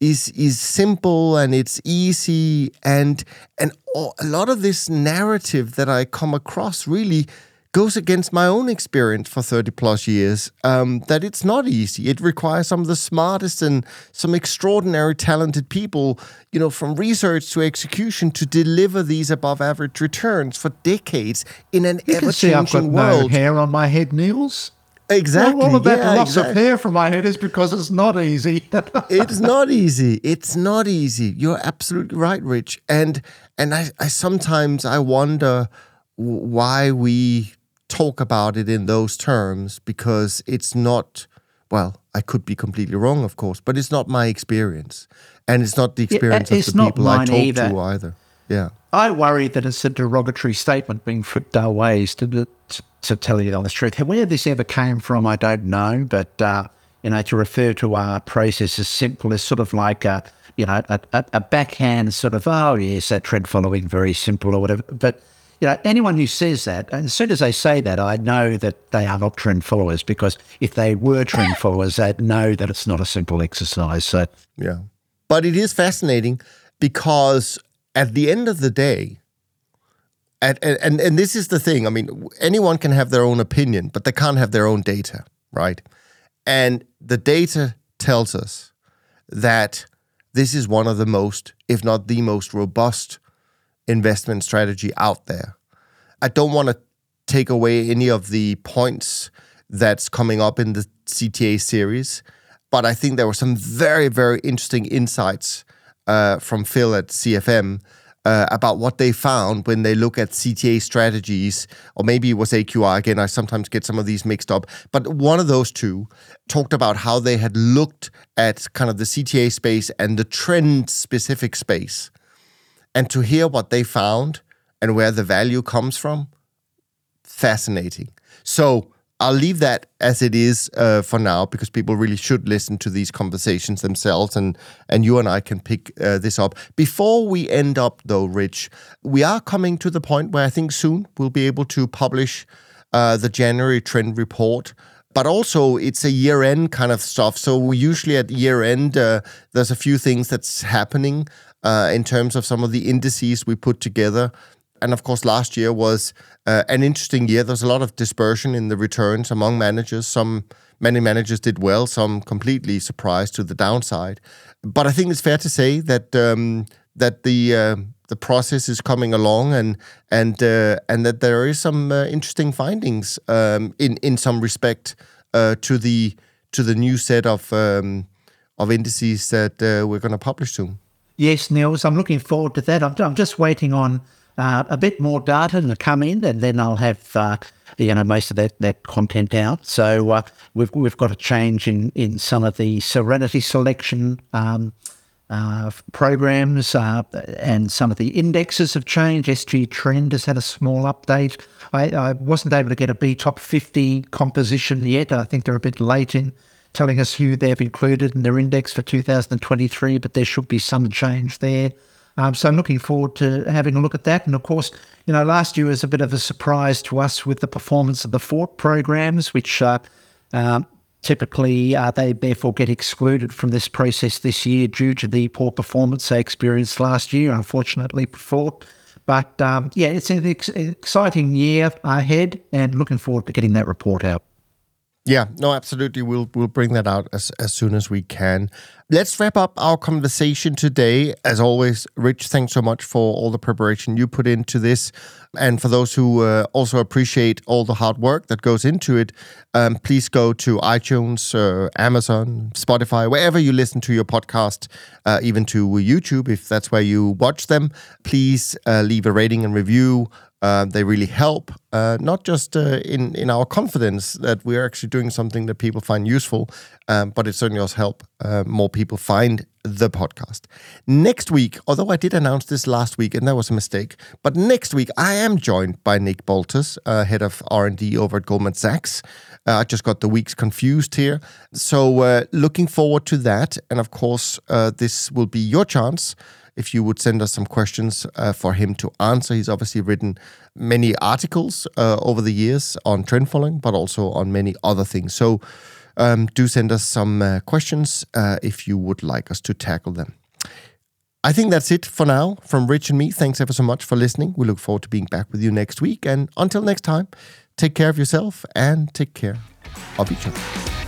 is is simple and it's easy and and a lot of this narrative that I come across really goes against my own experience for 30 plus years um, that it's not easy. It requires some of the smartest and some extraordinary talented people, you know, from research to execution to deliver these above average returns for decades in an you ever changing I've got world. No hair on my head, Niels. Exactly. Well, all of that yeah, loss exactly. of hair from my head is because it's not easy. it's not easy. It's not easy. You're absolutely right, Rich. And and I, I sometimes I wonder why we talk about it in those terms because it's not well i could be completely wrong of course but it's not my experience. And it's not the experience yeah, of the people i talk either. to either. Yeah. I worry that it's a derogatory statement being put our ways to, to, to tell you the honest truth. Where this ever came from i don't know but uh, you know to refer to our process as simple as sort of like a you know a, a, a backhand sort of oh yes that trend following very simple or whatever. But you know, anyone who says that, as soon as they say that, I know that they are not trend followers because if they were trend followers, they'd know that it's not a simple exercise. So, yeah. But it is fascinating because at the end of the day, at, and, and this is the thing, I mean, anyone can have their own opinion, but they can't have their own data, right? And the data tells us that this is one of the most, if not the most robust investment strategy out there. I don't want to take away any of the points that's coming up in the CTA series, but I think there were some very, very interesting insights uh, from Phil at CFM uh, about what they found when they look at CTA strategies, or maybe it was AQR. Again, I sometimes get some of these mixed up, but one of those two talked about how they had looked at kind of the CTA space and the trend specific space and to hear what they found and where the value comes from, fascinating. So I'll leave that as it is uh, for now because people really should listen to these conversations themselves, and and you and I can pick uh, this up. Before we end up, though, Rich, we are coming to the point where I think soon we'll be able to publish uh, the January trend report but also it's a year end kind of stuff. So usually at year end, uh, there's a few things that's happening uh, in terms of some of the indices we put together. And of course, last year was uh, an interesting year. There's a lot of dispersion in the returns among managers. Some many managers did well, some completely surprised to the downside. But I think it's fair to say that um, that the uh, the process is coming along and and uh, and that there is some uh, interesting findings um, in in some respect uh, to the to the new set of um, of indices that uh, we're going to publish soon. Yes, Niels, I'm looking forward to that. I'm, I'm just waiting on uh, a bit more data to come in, and then I'll have uh, you know most of that, that content out. So uh, we've we've got a change in in some of the Serenity selection. Um, uh, programs uh, and some of the indexes have changed. SG Trend has had a small update. I, I, wasn't able to get a BTOP50 composition yet. I think they're a bit late in telling us who they've included in their index for 2023, but there should be some change there. Um, so I'm looking forward to having a look at that. And of course, you know, last year was a bit of a surprise to us with the performance of the Fort programs, which uh, uh, typically uh, they therefore get excluded from this process this year due to the poor performance they experienced last year, unfortunately, for Fort. But um, yeah, it's an ex- exciting year ahead and looking forward to getting that report out. Yeah, no, absolutely. We'll we'll bring that out as as soon as we can. Let's wrap up our conversation today. As always, Rich, thanks so much for all the preparation you put into this, and for those who uh, also appreciate all the hard work that goes into it. Um, please go to iTunes, uh, Amazon, Spotify, wherever you listen to your podcast, uh, even to YouTube if that's where you watch them. Please uh, leave a rating and review. Uh, they really help, uh, not just uh, in in our confidence that we're actually doing something that people find useful, um, but it certainly also help uh, more people find the podcast. Next week, although I did announce this last week and that was a mistake, but next week I am joined by Nick Baltas, uh, head of R and D over at Goldman Sachs. I just got the weeks confused here, so looking forward to that. And of course, this will be your chance if you would send us some questions uh, for him to answer. He's obviously written many articles uh, over the years on trend following, but also on many other things. So um, do send us some uh, questions uh, if you would like us to tackle them. I think that's it for now from Rich and me. Thanks ever so much for listening. We look forward to being back with you next week. And until next time, take care of yourself and take care of each other.